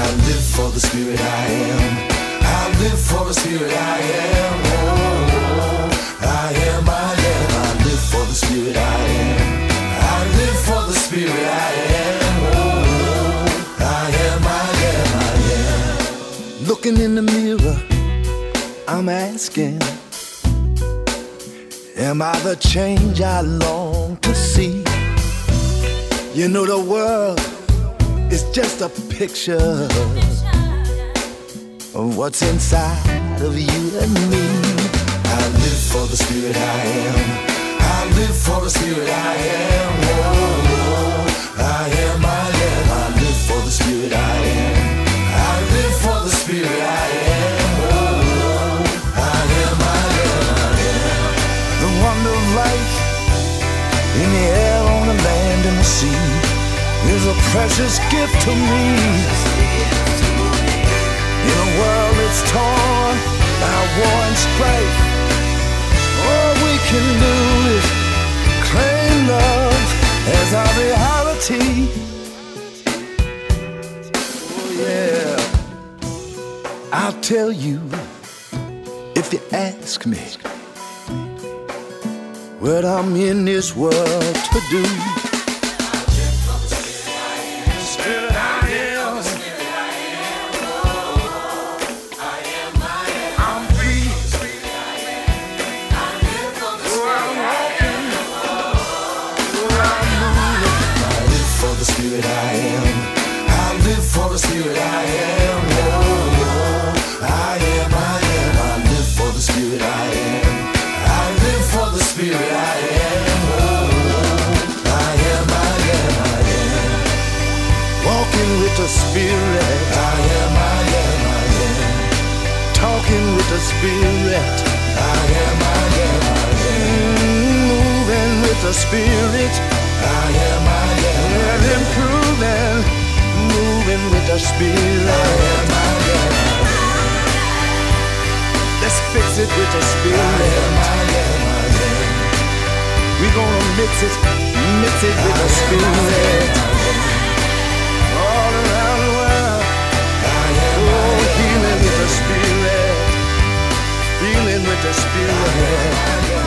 I live for the spirit I am. I live for the spirit I am. Oh, I am, I am. I live for the spirit I am. I live for the spirit I am. Oh, I am, I am, I am. Looking in the mirror, I'm asking. Am I the change I long to see? You know, the world is just a picture of what's inside of you and me. I live for the spirit I am. I live for the spirit I am. Oh, I am, I am. I live for the spirit I am. I live for the spirit I am. Is a precious gift to me. In a world that's torn by war and strife, all we can do is claim love as our reality. Oh, yeah. I'll tell you if you ask me what I'm in this world to do. Spirit I am. I live for the spirit I am. Oh, oh, I am, I am. I live for the spirit I am. I live for the spirit I am. Oh, I am, I am, I am. Walking with the spirit. I am, I am, I am. Talking with the spirit. I am, I am, I am. Moving with the spirit. I am, And improving. Moving with the spirit. Let's fix it with the spirit. We're gonna mix it, mix it with the spirit. All around the world. Oh, healing with the spirit. Healing with the spirit.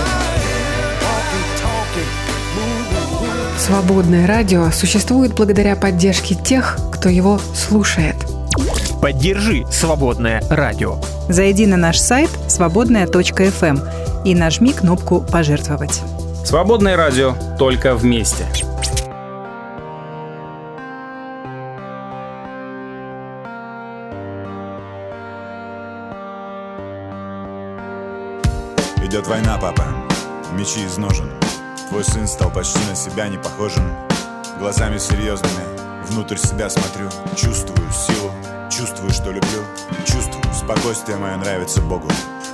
Свободное радио существует благодаря поддержке тех, кто его слушает. Поддержи «Свободное радио». Зайди на наш сайт свободная.фм и нажми кнопку «Пожертвовать». Свободное радио только вместе. Идет война, папа, мечи из ножен Твой сын стал почти на себя не похожим Глазами серьезными, внутрь себя смотрю. Чувствую силу, чувствую, что люблю. Чувствую, спокойствие мое нравится Богу.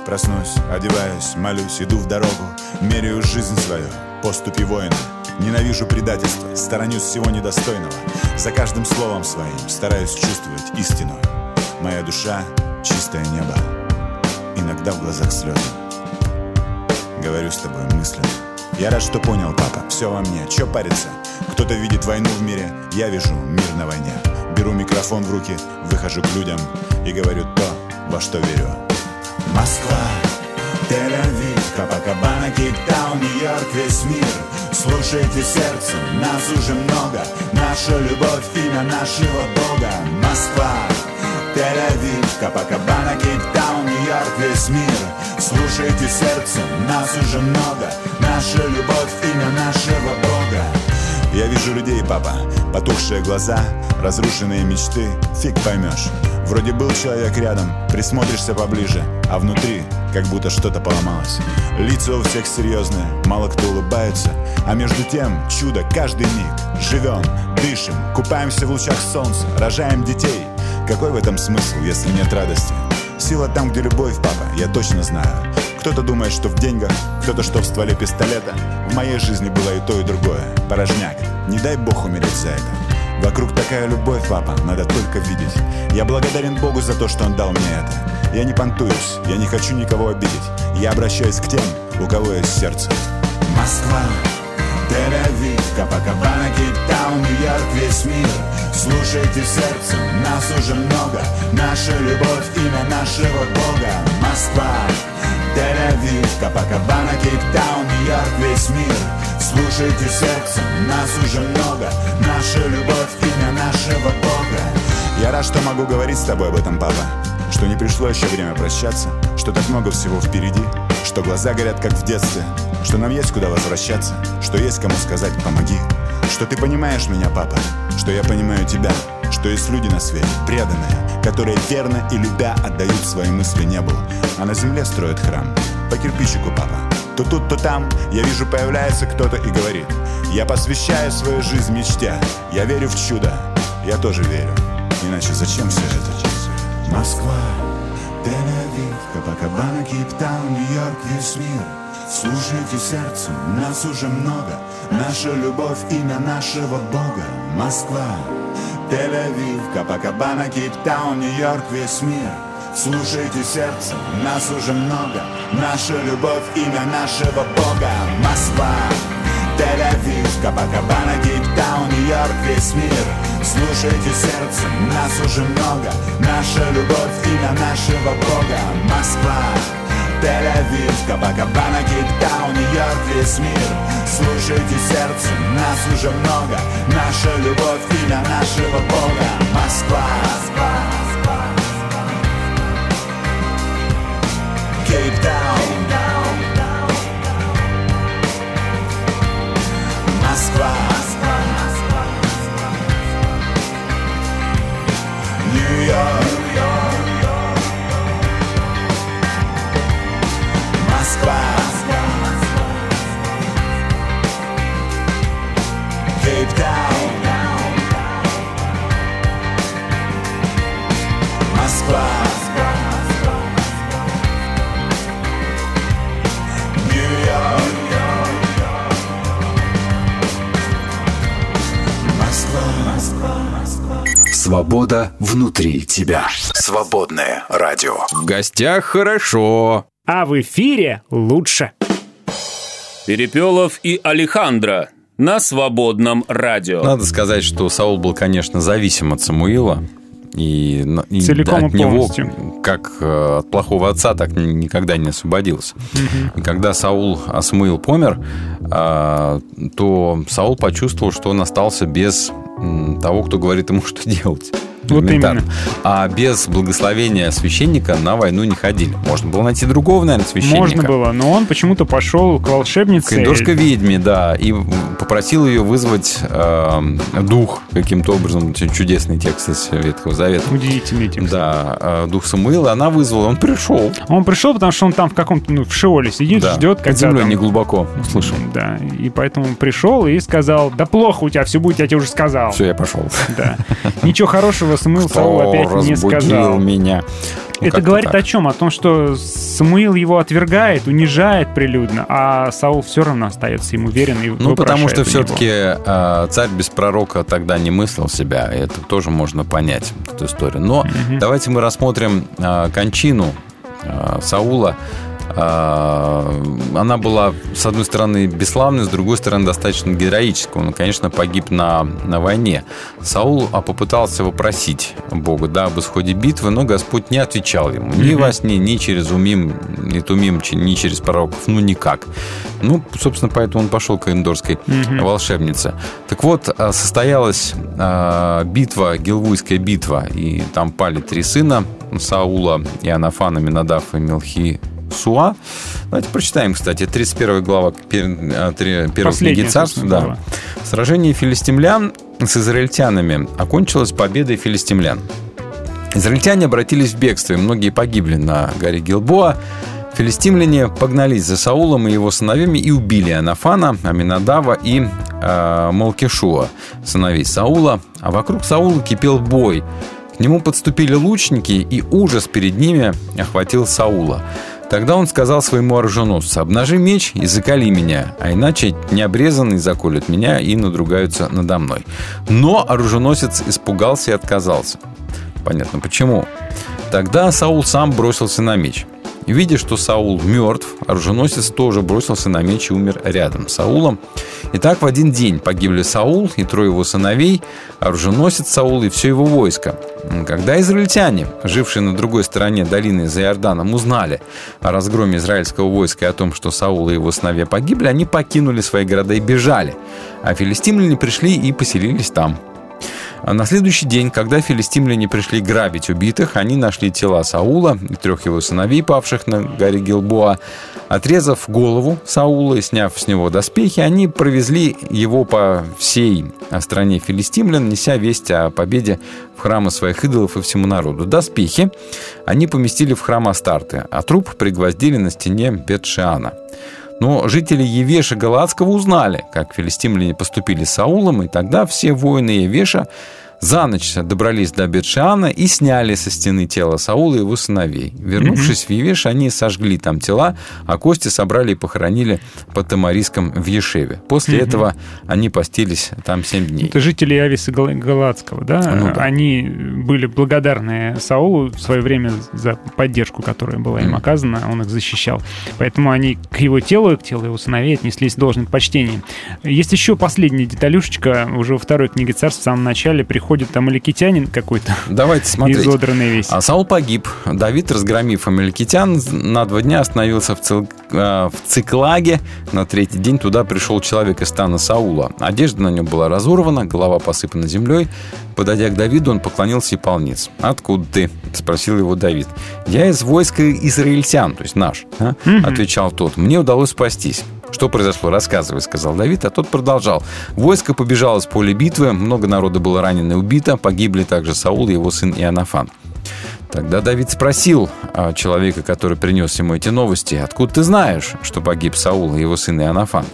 Проснусь, одеваюсь, молюсь, иду в дорогу. Меряю жизнь свою, поступи воина. Ненавижу предательство, сторонюсь всего недостойного. За каждым словом своим стараюсь чувствовать истину. Моя душа — чистое небо Иногда в глазах слезы. Говорю с тобой мысленно Я рад, что понял, папа, все во мне. Че париться? Кто-то видит войну в мире Я вижу мир на войне. Беру микрофон в руки, выхожу к людям И говорю то, во что верю. Москва, Тель-Авив, Капакабана, Кейптаун, Нью-Йорк, весь мир. Слушайте сердцем, нас уже много. Наша любовь, имя нашего Бога. Москва, Тель-Авив, Капакабана, Кейптаун, Нью-Йорк, весь мир. Слушайте сердцем, нас уже много Наша любовь, имя нашего Бога Я вижу людей, папа, потухшие глаза Разрушенные мечты, фиг поймешь Вроде был человек рядом, присмотришься поближе А внутри как будто что-то поломалось. Лица у всех серьезные, мало кто улыбается, а между тем чудо каждый миг. Живем, дышим, купаемся в лучах солнца, рожаем детей. Какой в этом смысл, если нет радости? Сила там, где любовь, папа, я точно знаю. Кто-то думает, что в деньгах, кто-то, что в стволе пистолета. В моей жизни было и то, и другое. Порожняк. Не дай бог умереть за это. Вокруг такая любовь, папа, надо только видеть. Я благодарен Богу за то, что Он дал мне это. Я не понтуюсь, я не хочу никого обидеть. Я обращаюсь к тем, у кого есть сердце. Москва, Тель-Авив, Капакабана, Кейптаун, Нью-Йорк, весь мир Слушайте сердцем, нас уже много Наша любовь, имя нашего Бога Москва, Тель-Авив, Капакабана, Кейптаун, Нью-Йорк, весь мир. Слушайте сердцем, нас уже много. Наша любовь, имя нашего Бога. Я рад, что могу говорить с тобой об этом, папа. Что не пришло еще время прощаться. Что так много всего впереди. Что глаза горят, как в детстве. Что нам есть куда возвращаться. Что есть кому сказать «помоги» Что ты понимаешь меня, папа. Что я понимаю тебя Что есть люди на свете, преданные Которые верно и любя отдают свои мысли небу. А на земле строят храм. По кирпичику, папа. То тут, то там. Я вижу появляется кто-то и говорит. Я посвящаю свою жизнь мечте. Я верю в чудо, я тоже верю Иначе зачем все это? Москва, Тель-Авив, Капакабана, Кейптаун, Нью-Йорк, весь мир. Слушайте сердцем, нас уже много. Наша любовь, имя нашего Бога. Москва, Тель-Авив, Капакабана, Кейптаун, Нью-Йорк, весь мир. Слушайте сердцем, нас уже много. Наша любовь, имя нашего Бога. Москва, Тель-Авив, Капакабана, Кейптаун, Нью-Йорк, весь мир. Слушайте сердцем, нас уже много. Наша любовь, имя нашего Бога. Москва, Тель-Авив, Капакабана, Кейптаун, Нью-Йорк, весь мир. Слушайте сердцем, нас уже много. Наша любовь, имя нашего Бога. Москва, Москва Кейптаун Москва. Нью-Йорк Свобода внутри тебя. Свободное радио. В гостях хорошо. А в эфире лучше. Перепелов и Алехандро на свободном радио. Надо сказать, что Саул был, конечно, зависим от Самуила. И, и Целиком от и него, полностью. как э, от плохого отца, так ни- никогда не освободился. И когда Саул, а Самуил помер, а, то Саул почувствовал, что он остался без того, кто говорит ему, что делать. Вот именно. А без благословения священника на войну не ходили. Можно было найти другого, наверное, священника. Можно было, но он почему-то пошел к волшебнице. К индорской ведьме, да, и попросил ее вызвать э, дух каким-то образом. Чудесный текст из Ветхого Завета. Удивительный текст. Да, э, дух Самуила, она вызвала, он пришел. Он пришел, потому что он там в каком-то, ну, в Шиоле сидит, Да, ждет, под когда землей там- не глубоко, слышал. Да, и поэтому пришел и сказал, да плохо у тебя все будет, я тебе уже сказал. Все, я пошел. Да. Ничего хорошего Самуил Саулу Кто опять не сказал. меня? Ну, Это говорит так. о чем? О том, что Самуил его отвергает, унижает прилюдно, а Саул все равно остается ему верен и Ну, потому что у него. все-таки царь без пророка тогда не мыслил себя. Это тоже можно понять, эту историю. Но давайте мы рассмотрим э, кончину э, Саула. Э, Она была, с одной стороны, бесславной, с другой стороны, достаточно героической. Он, конечно, погиб на, на войне. Саул а, попытался вопросить Бога да, об исходе битвы, но Господь не отвечал ему. Ни во сне, ни через умим, ни тумим, ни через пророков. Ну, никак. Ну, собственно, поэтому он пошел к индорской Мгм. волшебнице. Так вот, а, состоялась а, битва, Гилвуйская битва, и там пали три сына Саула, Иоаннафана, Минадав и Мелхи Суа. Давайте прочитаем, кстати, 31 глава а, первой книги царств. Да. Сражение филистимлян с израильтянами окончилось победой филистимлян. Израильтяне обратились в бегство, и многие погибли на горе Гилбоа. Филистимляне погнались за Саулом и его сыновьями и убили Анафана, Аминадава и э, Малкишуа, сыновей Саула. А вокруг Саула кипел бой. К нему подступили лучники, и ужас перед ними охватил Саула. Тогда он сказал своему оруженосцу, «Обнажи меч и закали меня, а иначе необрезанные заколют меня и надругаются надо мной». Но оруженосец испугался и отказался. Понятно, почему. Тогда Саул сам бросился на меч – Видя, что Саул мертв, оруженосец тоже бросился на меч и умер рядом с Саулом. И так в один день погибли Саул и трое его сыновей, оруженосец Саул и все его войско. Когда израильтяне, жившие на другой стороне долины за Иорданом, узнали о разгроме израильского войска и о том, что Саул и его сыновья погибли, они покинули свои города и бежали. А филистимляне пришли и поселились там. А на следующий день, когда филистимляне пришли грабить убитых, они нашли тела Саула и трех его сыновей, павших на горе Гилбоа. Отрезав голову Саула и сняв с него доспехи, они провезли его по всей стране филистимлян, неся весть о победе в храмы своих идолов и всему народу. Доспехи они поместили в храм Астарты, а труп пригвоздили на стене Бетшиана. Но жители Евеша Галаадского узнали, как филистимляне поступили с Саулом, и тогда все воины Евеша за ночь добрались до Бетшиана и сняли со стены тело Саула и его сыновей. Вернувшись в Евеш, они сожгли там тела, а кости собрали и похоронили под Тамариском в Ешеве. После этого они постились там семь дней. Это жители Ависа Галатского, да? Ну, да? Они были благодарны Саулу в свое время за поддержку, которая была им оказана, он их защищал. Поэтому они к его телу и к телу его сыновей отнеслись с должным почтением. Есть еще последняя деталюшечка, уже во второй книге царств в самом начале приходит приходит амаликитянин какой-то. Давайте смотреть. Изодранный весь. А Саул погиб. Давид, разгромив амаликитян, на два дня остановился в, цил... Э, в Циклаге. На третий день туда пришел человек из стана Саула. Одежда на нем была разорвана, голова посыпана землей. Подойдя к Давиду, он поклонился и полниц. «Откуда ты?» – спросил его Давид. «Я из войска израильтян, то есть наш», а? – отвечал тот. «Мне удалось спастись». «Что произошло? Рассказывай», — сказал Давид, а тот продолжал. Войско побежало с поля битвы, много народа было ранено и убито, погибли также Саул и его сын Иоаннафан. Тогда Давид спросил а, человека, который принес ему эти новости, «Откуда ты знаешь, что погиб Саул и его сын Иоаннафан?»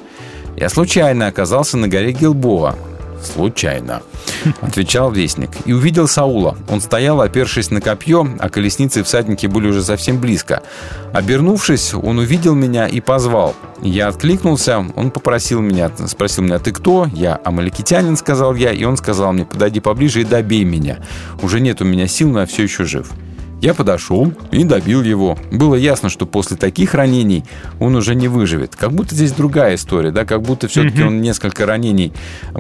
«Я случайно оказался на горе Гилбоа, «Случайно», — отвечал вестник. И увидел Саула. Он стоял, опершись на копье, а колесницы и всадники были уже совсем близко. Обернувшись, он увидел меня и позвал. Я откликнулся, он попросил меня, спросил меня, ты кто? Я амаликитянин, сказал я, и он сказал мне, подойди поближе и добей меня. Уже нет у меня сил, но я все еще жив. Я подошел и добил его. Было ясно, что после таких ранений он уже не выживет. Как будто здесь другая история, да, как будто все-таки mm-hmm. он несколько ранений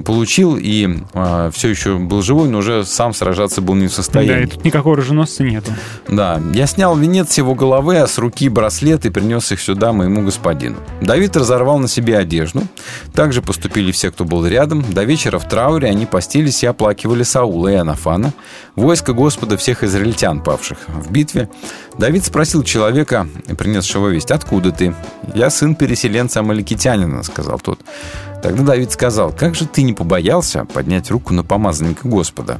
получил и э, все еще был живой, но уже сам сражаться был не в состоянии. Да, и тут никакого оруженосца нету. Да, я снял венец с его головы, а с руки браслет и принес их сюда моему господину. Давид разорвал на себе одежду. Также поступили все, кто был рядом. До вечера в трауре они постились и оплакивали Саула и Анафана, войско Господа всех израильтян павших в битве, Давид спросил человека, принесшего весть, «Откуда ты?» «Я сын переселенца Амаликитянина», — сказал тот. Тогда Давид сказал, «Как же ты не побоялся поднять руку на помазанника Господа?»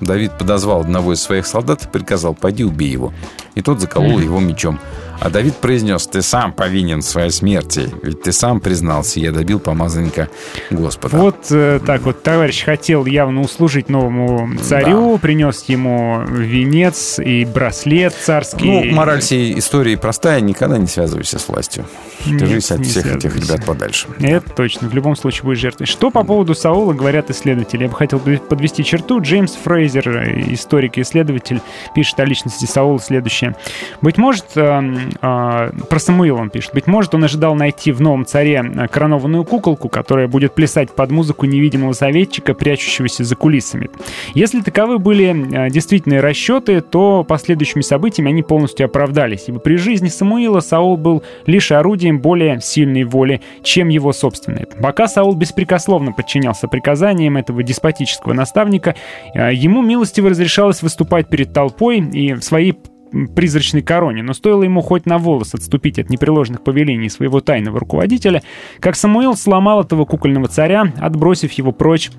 Давид подозвал одного из своих солдат и приказал, «Пойди убей его». И тот заколол его мечом. А Давид произнес, ты сам повинен в своей смерти, ведь ты сам признался, я добил помазанника Господа. Вот э, так вот товарищ хотел явно услужить новому царю, да. принес ему венец и браслет царский. Ну, мораль всей истории простая, никогда не связывайся с властью. Держись от всех этих ребят подальше. Это точно, в любом случае будешь жертвой. Что по поводу Саула говорят исследователи? Я бы хотел подвести черту. Джеймс Фрейзер, историк и исследователь, пишет о личности Саула следующее. Быть может, эм, про Самуила он пишет. Быть может, он ожидал найти в новом царе коронованную куколку, которая будет плясать под музыку невидимого советчика, прячущегося за кулисами. Если таковы были э, действительные расчеты, то последующими событиями они полностью оправдались, ибо при жизни Самуила Саул был лишь орудием более сильной воли, чем его собственной. Пока Саул беспрекословно подчинялся приказаниям этого деспотического наставника, э, ему милостиво разрешалось выступать перед толпой и в своей призрачной короне, но стоило ему хоть на волос отступить от непреложных повелений своего тайного руководителя, как Самуил сломал этого кукольного царя, отбросив его прочь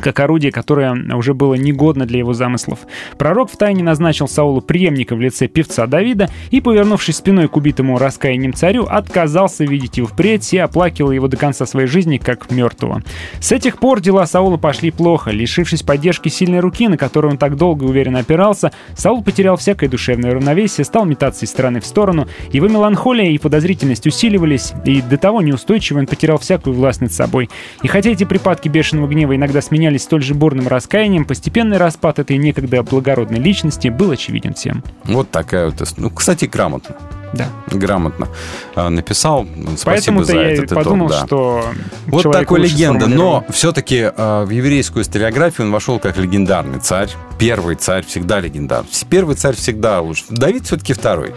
как орудие, которое уже было негодно для его замыслов. Пророк втайне назначил Саулу преемника в лице певца Давида и, повернувшись спиной к убитому раскаянием царю, отказался видеть его впредь и оплакивал его до конца своей жизни как мертвого. С этих пор дела Саула пошли плохо. Лишившись поддержки сильной руки, на которую он так долго и уверенно опирался, Саул потерял всякое душевное равновесие, стал метаться из стороны в сторону, его меланхолия и подозрительность усиливались, и до того неустойчиво он потерял всякую власть над собой. И хотя эти припадки бешеного гнева иногда сменялись сменялись столь же бурным раскаянием, постепенный распад этой некогда благородной личности был очевиден всем. Вот такая вот... Ну, кстати, грамотно. Да. Грамотно а, написал. Спасибо Поэтому за я этот подумал, итог, да. что Вот такой легенда. Но все-таки в еврейскую историографию он вошел как легендарный царь. Первый царь всегда легендар. Первый царь всегда лучше. Давид все-таки второй.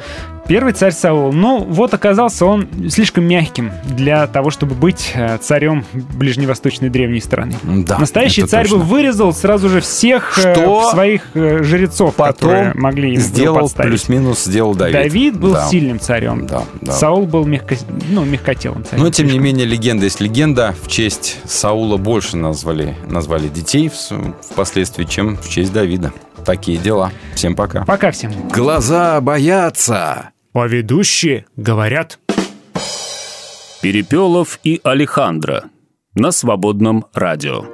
Первый царь Саул. Ну, вот оказался он слишком мягким для того, чтобы быть э, царем ближневосточной древней страны. Да, Настоящий царь бы точно. вырезал сразу же всех э, Что своих э, жрецов, которые Потом могли ему сделал плюс-минус сделал Давид. Давид был Да. сильным царем. Да, да. Саул был мягко, ну, мягкотелым царем. Но, тем не Слишком. менее, легенда есть легенда. В честь Саула больше назвали, назвали детей впоследствии, чем в честь Давида. Такие дела. Всем пока. Пока всем. Глаза боятся. А ведущие говорят. Перепелов и Алехандро на свободном радио.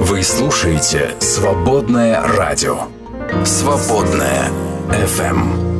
Вы слушаете «Свободное радио». «Свободное FM».